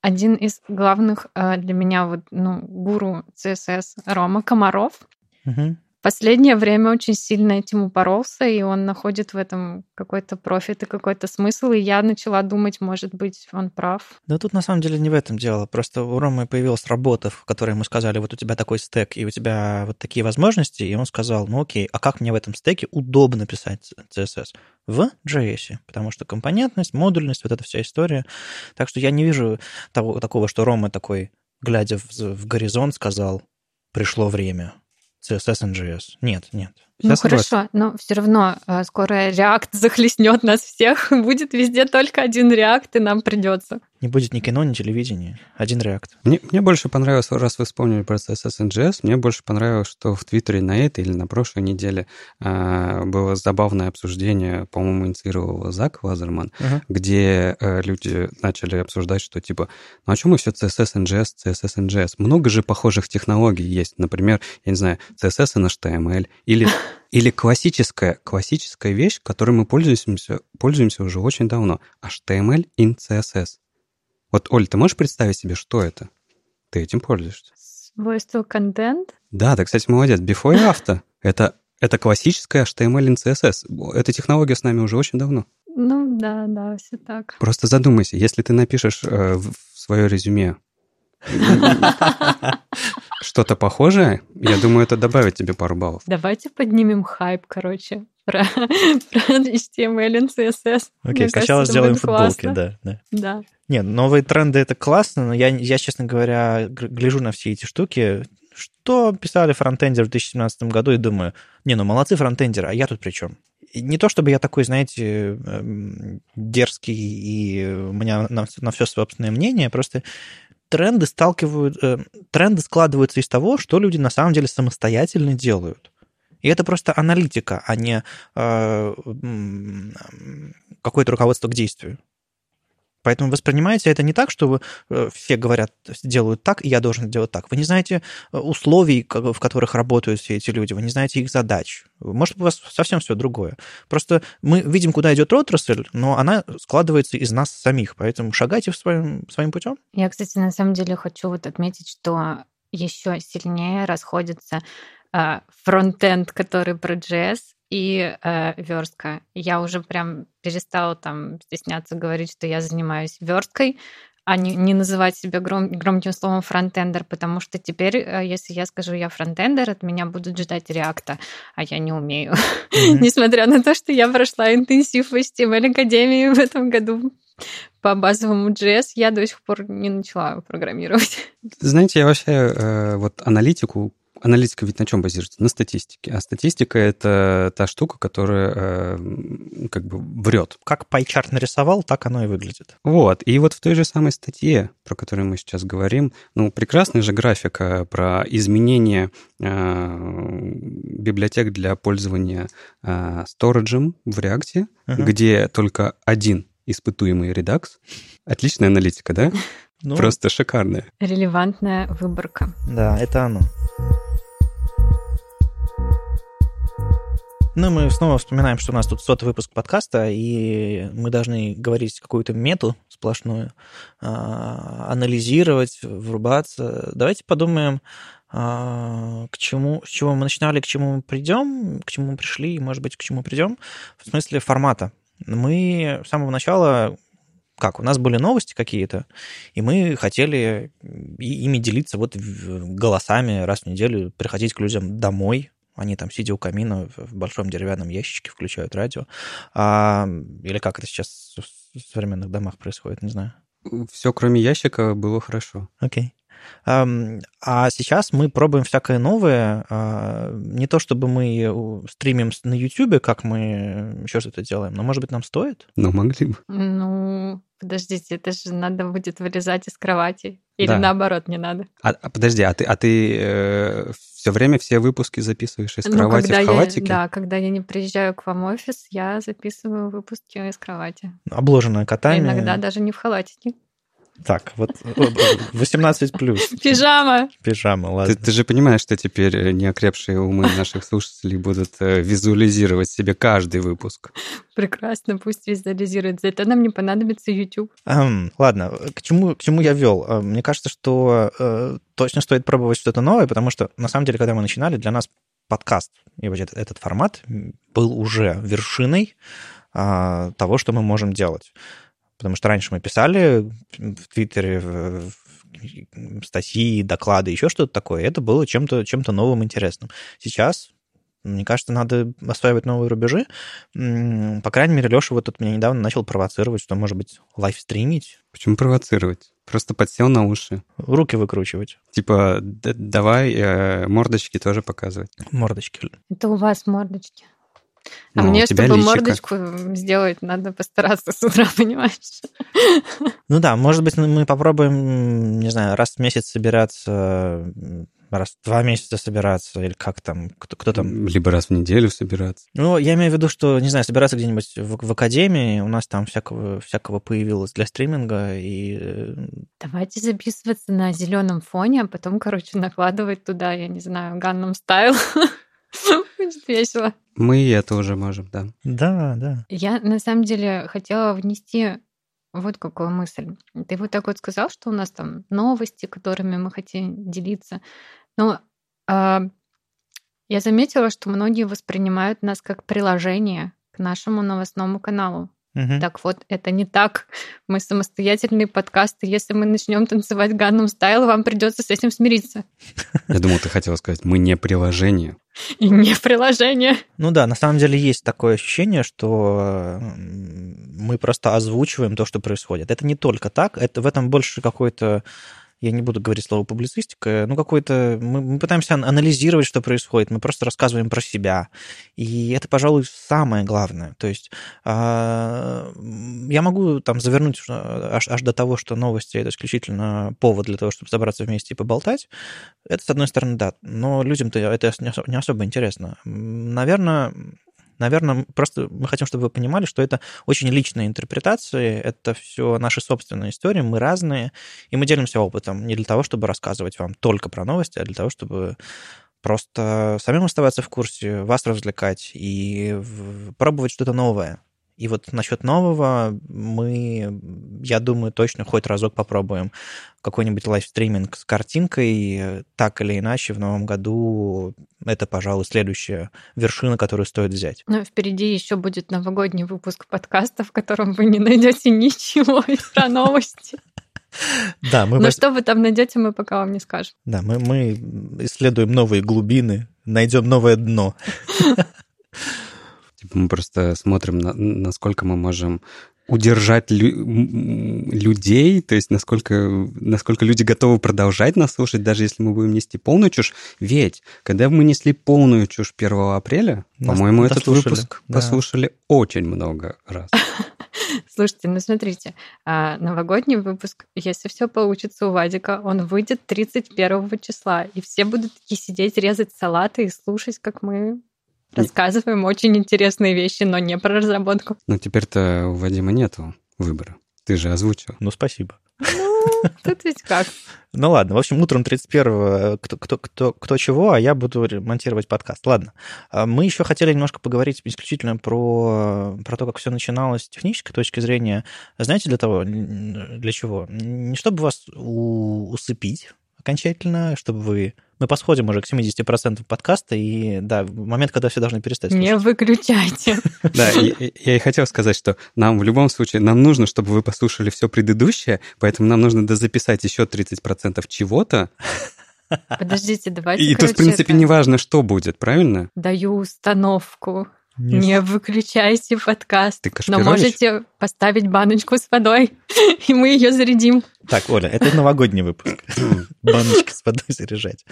один из главных а, для меня вот, ну, гуру CSS Рома Комаров Мгм. Последнее время очень сильно этим упоролся, и он находит в этом какой-то профит и какой-то смысл, и я начала думать, может быть, он прав. Да тут на самом деле не в этом дело. Просто у Ромы появилась работа, в которой ему сказали, вот у тебя такой стек, и у тебя вот такие возможности, и он сказал, ну окей, а как мне в этом стеке удобно писать CSS? В JS, потому что компонентность, модульность, вот эта вся история. Так что я не вижу того, такого, что Рома такой, глядя в, в горизонт, сказал, пришло время. CSS JS. Нет, нет. Я ну согласен. хорошо, но все равно э, скоро React захлестнет нас всех, будет везде только один React, и нам придется. Не будет ни кино, ни телевидения. Один реакт. Мне, мне больше понравилось, раз вы вспомнили про CSS and JS, мне больше понравилось, что в Твиттере на этой или на прошлой неделе а, было забавное обсуждение, по-моему, инициировал Зак Лазерман, Ага. где э, люди начали обсуждать, что типа, ну а чему все CSS and JS, CSS and JS? Много же похожих технологий есть. Например, я не знаю, CSS and HTML или, или классическая, классическая вещь, которой мы пользуемся, пользуемся уже очень давно. HTML in CSS. Вот, Оль, ты можешь представить себе, что это? Ты этим пользуешься. Свойство контент. Да, ты, кстати, молодец. Before и after. Это, это классическая HTML in CSS. Эта технология с нами уже очень давно. Ну да, да, все так. Просто задумайся, если ты напишешь э, в свое резюме что-то похожее, я думаю, это добавит тебе пару баллов. Давайте поднимем хайп, короче, про, про HTML и CSS. Окей, Мне сначала сделаем футболки, да, да. Да. Нет, новые тренды это классно, но я, я, честно говоря, гляжу на все эти штуки, что писали фронтендеры в 2017 году и думаю, не, ну молодцы фронтендеры, а я тут при чем? Не то чтобы я такой, знаете, эм, дерзкий и у меня на, на все собственное мнение, просто тренды сталкивают, э, тренды складываются из того, что люди на самом деле самостоятельно делают. И это просто аналитика, а не э, какое-то руководство к действию. Поэтому воспринимайте это не так, что вы, э, все говорят, делают так, и я должен делать так. Вы не знаете э, условий, в которых работают все эти люди, вы не знаете их задач. Может, у вас совсем все другое. Просто мы видим, куда идет отрасль, но она складывается из нас самих. Поэтому шагайте в своем, своим путем. Я, кстати, на самом деле хочу вот отметить, что еще сильнее расходится э, фронтенд, который про JS, и э, верстка. Я уже прям перестала там стесняться говорить, что я занимаюсь версткой, а не, не называть себя гром, громким словом фронтендер, потому что теперь, э, если я скажу я фронтендер, от меня будут ждать реакта, а я не умею. Мгм. Несмотря на то, что я прошла интенсив в HTML Академии в этом году по базовому JS, я до сих пор не начала программировать. Знаете, я вообще э, вот аналитику аналитика ведь на чем базируется? На статистике. А статистика — это та штука, которая э, как бы врет. Как пайчарт нарисовал, так оно и выглядит. Вот. И вот в той же самой статье, про которую мы сейчас говорим, ну, прекрасная же графика про изменение э, библиотек для пользования э, сториджем в React, uh-huh. где только один испытуемый редакс. Отличная аналитика, да? Ну, Просто шикарная. Релевантная выборка. Да, это оно. Ну, мы снова вспоминаем, что у нас тут сотый выпуск подкаста, и мы должны говорить какую-то мету сплошную, а, анализировать, врубаться. Давайте подумаем, а, к чему, с чего мы начинали, к чему мы придем, к чему мы пришли, и, может быть, к чему придем, в смысле формата. Мы с самого начала как, у нас были новости какие-то, и мы хотели ими делиться вот голосами раз в неделю, приходить к людям домой, они там, сидя у камина в большом деревянном ящичке, включают радио. А, или как это сейчас в современных домах происходит, не знаю. Все, кроме ящика, было хорошо. Окей. Okay. А сейчас мы пробуем всякое новое. А, не то чтобы мы стримим на YouTube, как мы еще что-то делаем, но, может быть, нам стоит? Ну, могли бы. Ну, подождите, это же надо будет вырезать из кровати. Или да. наоборот, не надо. А, а подожди, а ты, а ты э, все время все выпуски записываешь из ну, кровати в халатике? Я, да, когда я не приезжаю к вам в офис, я записываю выпуски из кровати. Обложенная котами. иногда даже не в халатике. Так, вот 18 плюс. Пижама. Пижама, ладно. Ты, ты же понимаешь, что теперь э, неокрепшие умы наших слушателей будут э, визуализировать себе каждый выпуск. Прекрасно, пусть визуализируют. Зато нам не понадобится YouTube. Um, ладно, к чему, к чему я вел? А, мне кажется, что э, точно стоит пробовать что-то новое, потому что, на самом деле, когда мы начинали, для нас подкаст и вот этот, этот формат был уже вершиной э, того, что мы можем делать. Потому что раньше мы писали в Твиттере статьи, доклады, еще что-то такое. Это было чем-то чем новым, интересным. Сейчас мне кажется, надо осваивать новые рубежи. По крайней мере, Леша вот тут меня недавно начал провоцировать, что, может быть, лайфстримить. Почему провоцировать? Просто подсел на уши. Руки выкручивать. Типа, давай э, мордочки тоже показывать. Мордочки. Это у вас мордочки. А ну, мне, чтобы личика. мордочку сделать, надо постараться с утра, понимаешь? Ну да, может быть, мы попробуем, не знаю, раз в месяц собираться, раз в два месяца собираться, или как там, кто, кто там... Либо раз в неделю собираться. Ну, я имею в виду, что, не знаю, собираться где-нибудь в, в академии, у нас там всякого, всякого появилось для стриминга, и... Э, Давайте записываться на зеленом фоне, а потом, короче, накладывать туда, я не знаю, ганном стайл. Будет весело. Мы это уже можем, да. Да, да. Я на самом деле хотела внести вот какую мысль. Ты вот так вот сказал, что у нас там новости, которыми мы хотим делиться. Но э, я заметила, что многие воспринимают нас как приложение к нашему новостному каналу. Угу. Так вот, это не так. Мы самостоятельный подкаст, и если мы начнем танцевать Ганнум Стайл, вам придется с этим смириться. Я думал, ты хотела сказать, мы не приложение. И не приложение. Ну да, на самом деле есть такое ощущение, что мы просто озвучиваем то, что происходит. Это не только так, это в этом больше какой-то я не буду говорить слово публицистика, ну, какой-то... Мы, мы пытаемся анализировать, что происходит, мы просто рассказываем про себя. И это, пожалуй, самое главное. То есть э, я могу там завернуть аж, аж до того, что новости — это исключительно повод для того, чтобы собраться вместе и поболтать. Это, с одной стороны, да, но людям-то это не особо интересно. Наверное, Наверное, просто мы хотим, чтобы вы понимали, что это очень личные интерпретации, это все наши собственные истории, мы разные, и мы делимся опытом не для того, чтобы рассказывать вам только про новости, а для того, чтобы просто самим оставаться в курсе, вас развлекать и пробовать что-то новое. И вот насчет нового мы, я думаю, точно хоть разок попробуем какой-нибудь лайвстриминг с картинкой. Так или иначе, в новом году это, пожалуй, следующая вершина, которую стоит взять. Но впереди еще будет новогодний выпуск подкаста, в котором вы не найдете ничего про новости. Да, мы... Но что вы там найдете, мы пока вам не скажем. Да, мы, мы исследуем новые глубины, найдем новое дно. Типа мы просто смотрим, на, насколько мы можем удержать лю- людей, то есть насколько, насколько люди готовы продолжать нас слушать, даже если мы будем нести полную чушь. Ведь, когда мы несли полную чушь 1 апреля, Нас по-моему, этот выпуск да. послушали очень много раз. Слушайте, ну смотрите, а, новогодний выпуск, если все получится у Вадика, он выйдет 31 числа, и все будут сидеть, резать салаты и слушать, как мы рассказываем очень интересные вещи, но не про разработку. Но теперь-то у Вадима нету выбора. Ты же озвучил. Ну, спасибо. Ну, тут ведь как. Ну ладно, в общем, утром 31-го кто, кто, кто, кто чего, а я буду монтировать подкаст. Ладно. А Мы еще хотели немножко поговорить исключительно про, про то, как все начиналось с технической точки зрения. Знаете, для того, для чего? Не чтобы вас у- усыпить окончательно, чтобы вы... Мы посходим уже к 70% подкаста, и да, в момент, когда все должны перестать слушать. Не выключайте. Да, я и хотел сказать, что нам в любом случае, нам нужно, чтобы вы послушали все предыдущее, поэтому нам нужно дозаписать еще 30% чего-то, Подождите, давайте, и тут, в короче, принципе, это- не важно, что будет, правильно? Даю установку. Не Не выключайте подкаст. Ты Но можете поставить баночку с водой, и мы ее зарядим. Так, Оля, это новогодний выпуск. Баночки с водой заряжать.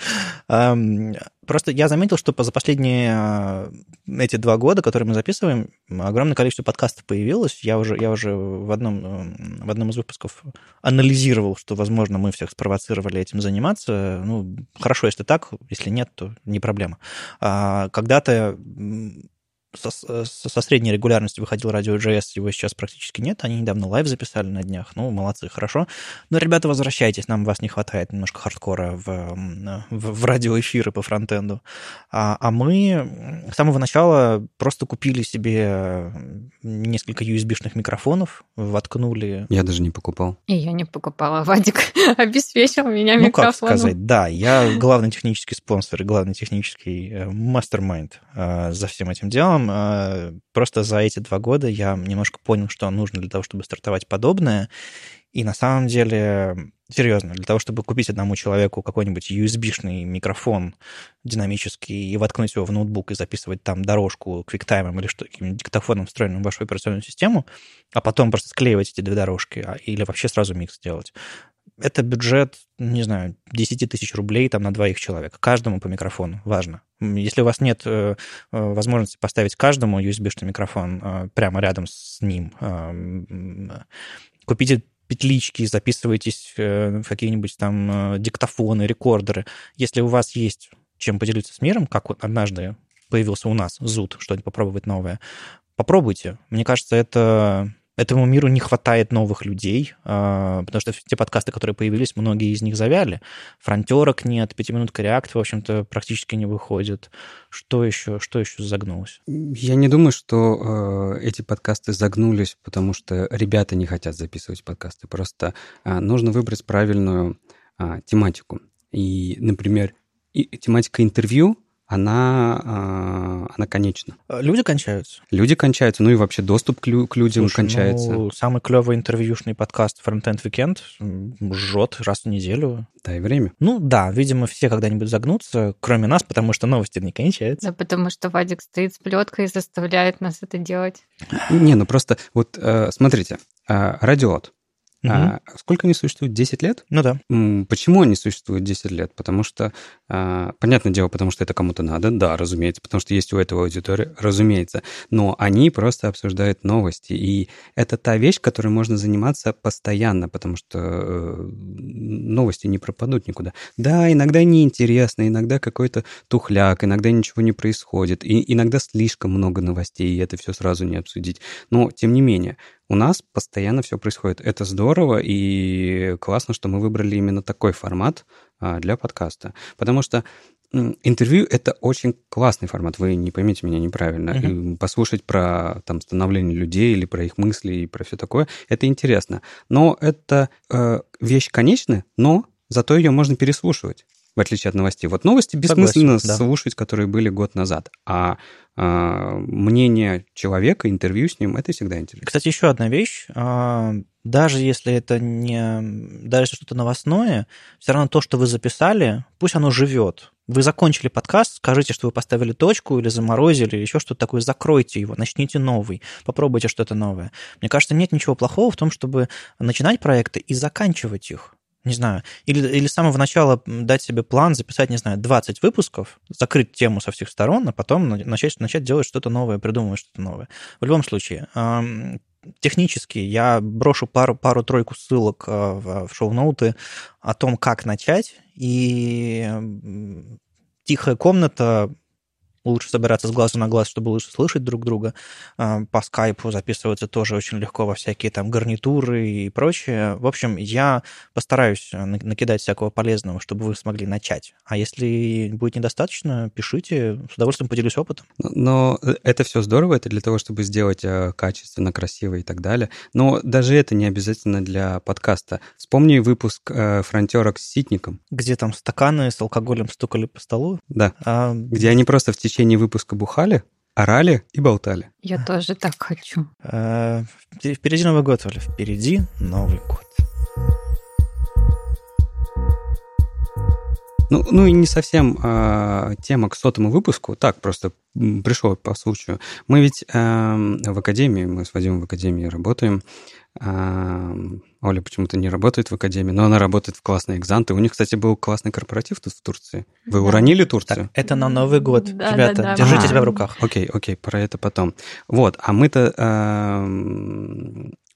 Просто я заметил, что за последние а, эти два года, которые мы записываем, огромное количество подкастов появилось. Я уже, я уже в, одном, м, в одном из выпусков анализировал, что, возможно, мы всех спровоцировали этим заниматься. Ну, хорошо, если так, если нет, то не проблема. А, Когда-то со, со- со средней регулярностью выходил радио JS, его сейчас практически нет. Они недавно лайв записали на днях. Ну, молодцы, хорошо. Но, ребята, возвращайтесь, нам вас не хватает немножко хардкора в, в, в радиоэфиры по фронтенду. А, а мы с самого начала просто купили себе несколько USB-шных микрофонов, воткнули Я даже не покупал. И я не покупала. Вадик обеспечил меня Ну, как микрофоном. сказать, да, я главный технический спонсор и главный технический э, мастер-майнд э, за всем этим делом. Э, Просто за эти два года я немножко понял, что нужно для того, чтобы стартовать подобное. И на самом деле, серьезно, для того, чтобы купить одному человеку какой-нибудь USB-шный микрофон динамический и воткнуть его в ноутбук и записывать там дорожку QuickTime или что, каким-нибудь диктофоном, встроенным в вашу операционную систему, а потом просто склеивать эти две дорожки а- или вообще сразу микс делать, это бюджет, не знаю, 10 тысяч рублей там на двоих человек. Каждому по микрофону. Важно. Если у вас нет э, э, возможности поставить каждому USB-шный микрофон э, прямо рядом с ним, э, м, купите петлички, записывайтесь э, в какие-нибудь там э, диктофоны, рекордеры. Если у вас есть чем поделиться с миром, как вот однажды появился у нас зуд, что-нибудь попробовать новое, попробуйте. Мне кажется, это этому миру не хватает новых людей, а, потому что те подкасты, которые появились, многие из них завяли. Фронтерок нет, пятиминутка реакт, в общем-то, практически не выходит. Что еще, что еще загнулось? Я не думаю, что э, эти подкасты загнулись, потому что ребята не хотят записывать подкасты. Просто э, нужно выбрать правильную э, тематику. И, например, и, тематика интервью, она, э, она конечна. Люди кончаются. Люди кончаются, ну и вообще доступ к, лю- к людям Слушай, кончается. ну, самый клевый интервьюшный подкаст Frontend Weekend жжет раз в неделю. Дай время. Ну да, видимо, все когда-нибудь загнутся, кроме нас, потому что новости не кончаются. Да, потому что Вадик стоит с плеткой и заставляет нас это делать. Не, ну просто вот э, смотрите, э, радиот. А, сколько они существуют? 10 лет? Ну да. Почему они существуют 10 лет? Потому что, а, понятное дело, потому что это кому-то надо, да, разумеется, потому что есть у этого аудитория, разумеется, но они просто обсуждают новости, и это та вещь, которой можно заниматься постоянно, потому что э, новости не пропадут никуда. Да, иногда неинтересно, иногда какой-то тухляк, иногда ничего не происходит, и иногда слишком много новостей, и это все сразу не обсудить. Но, тем не менее, у нас постоянно все происходит. Это здорово, и классно, что мы выбрали именно такой формат а, для подкаста. Потому что интервью — это очень классный формат, вы не поймите меня неправильно. И Послушать про там, становление людей или про их мысли и про все такое — это интересно. Но это э, вещь конечная, но зато ее можно переслушивать в отличие от новостей. Вот новости бессмысленно Согласен, да. слушать, которые были год назад. А, а, мнение человека, интервью с ним, это всегда интересно. Кстати, еще одна вещь. А, Даже если это не... Даже если что-то новостное, все равно то, что вы записали, пусть оно живет. вы закончили подкаст, скажите, что вы поставили точку или заморозили, или еще что-то такое, закройте его, начните новый, попробуйте что-то новое. Мне кажется, нет ничего плохого в том, чтобы начинать проекты и заканчивать их. Не знаю. Или, или с самого начала дать себе план, записать, не знаю, 20 выпусков, закрыть тему со всех сторон, а потом начать, начать делать что-то новое, придумывать что-то новое. В любом случае, технически я брошу пару, пару-тройку ссылок а, в, в шоу-ноуты о том, как начать. И тихая комната лучше собираться с глазу на глаз, чтобы лучше слышать друг друга. А, по скайпу записываться тоже очень легко во всякие там гарнитуры и прочее. В общем, я постараюсь э, накидать всякого полезного, чтобы вы смогли начать. А если будет недостаточно, пишите, с удовольствием поделюсь опытом. Но э, это все здорово, это для того, чтобы сделать э, качественно, красиво и так далее. Но даже это не обязательно для подкаста. Вспомни выпуск «Фронтерок» с Ситником. Где там стаканы с алкоголем стукали по столу? Да, а... где они просто в течение течение выпуска бухали, орали и болтали. Я тоже так хочу. А, впереди Новый год, Оля, впереди Новый год. Ну, ну и не совсем э, тема к сотому выпуску, так просто пришел по случаю. Мы ведь э, в Академии, мы с Вадимом в Академии работаем, а, Оля почему-то не работает в академии, но она работает в классной экзанты. У них, кстати, был классный корпоратив тут в Турции. Вы да. уронили Турцию? Так, это на Новый год, да, ребята. Да, да. Держите а, себя в руках. Окей, окей, про это потом. Вот, а мы-то... Э,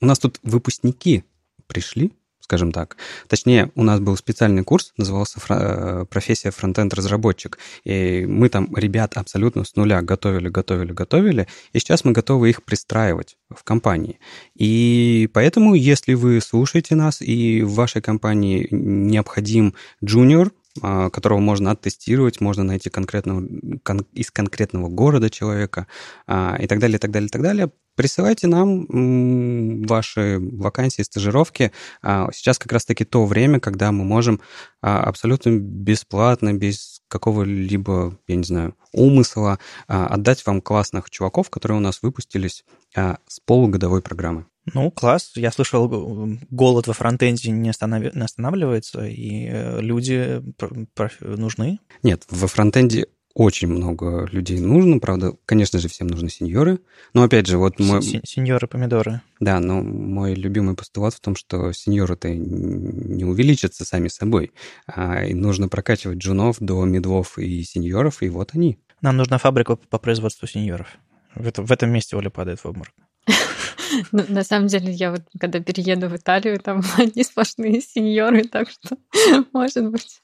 у нас тут выпускники пришли, скажем так. Точнее, у нас был специальный курс, назывался э, «Профессия фронтенд-разработчик». И мы там ребят абсолютно с нуля готовили, готовили, готовили, и сейчас мы готовы их пристраивать в компании. И поэтому, если вы слушаете нас, и в вашей компании необходим джуниор, которого можно оттестировать, можно найти конкретного, кон, из конкретного города человека а, и так далее, и так далее, и так далее. Присылайте нам ваши вакансии, стажировки. А, сейчас как раз-таки то время, когда мы можем абсолютно бесплатно, без какого-либо, я не знаю, умысла отдать вам классных чуваков, которые у нас выпустились с полугодовой программы. Ну, класс. Я слышал, голод во фронтенде не, останов... не останавливается, и э, люди нужны. Нет, во фронтенде очень много людей нужно, правда, конечно же, всем нужны сеньоры. Но опять же, вот мой... Сеньоры-помидоры. Да, но мой любимый постулат в том, что сеньоры-то не увеличатся сами собой, а нужно прокачивать джунов до медвов и сеньоров, и вот они. Нам нужна фабрика по производству сеньоров. В, это, в этом месте Оля падает в обморок. Ну, на самом деле, я вот когда перееду в Италию, там одни сплошные сеньоры, так что, может быть.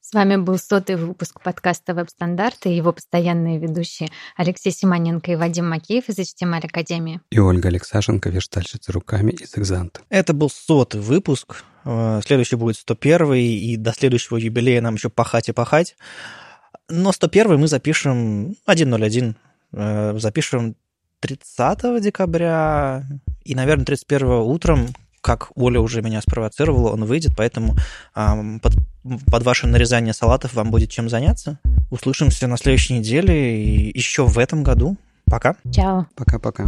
С вами был сотый выпуск подкаста «Веб-стандарты» и его постоянные ведущие Алексей Симоненко и Вадим Макеев из HTML Академии. И Ольга Алексашенко, верстальщица руками из «Экзанта». Это был сотый выпуск. Э, следующий будет 101 и до следующего юбилея нам еще пахать и пахать. Но 101 мы запишем 1.01. Э, запишем 30 декабря и, наверное, 31 утром, как Оля уже меня спровоцировала, он выйдет, поэтому э, под, под ваше нарезание салатов вам будет чем заняться. Услышимся на следующей неделе и еще в этом году. Пока. Чао. Пока-пока.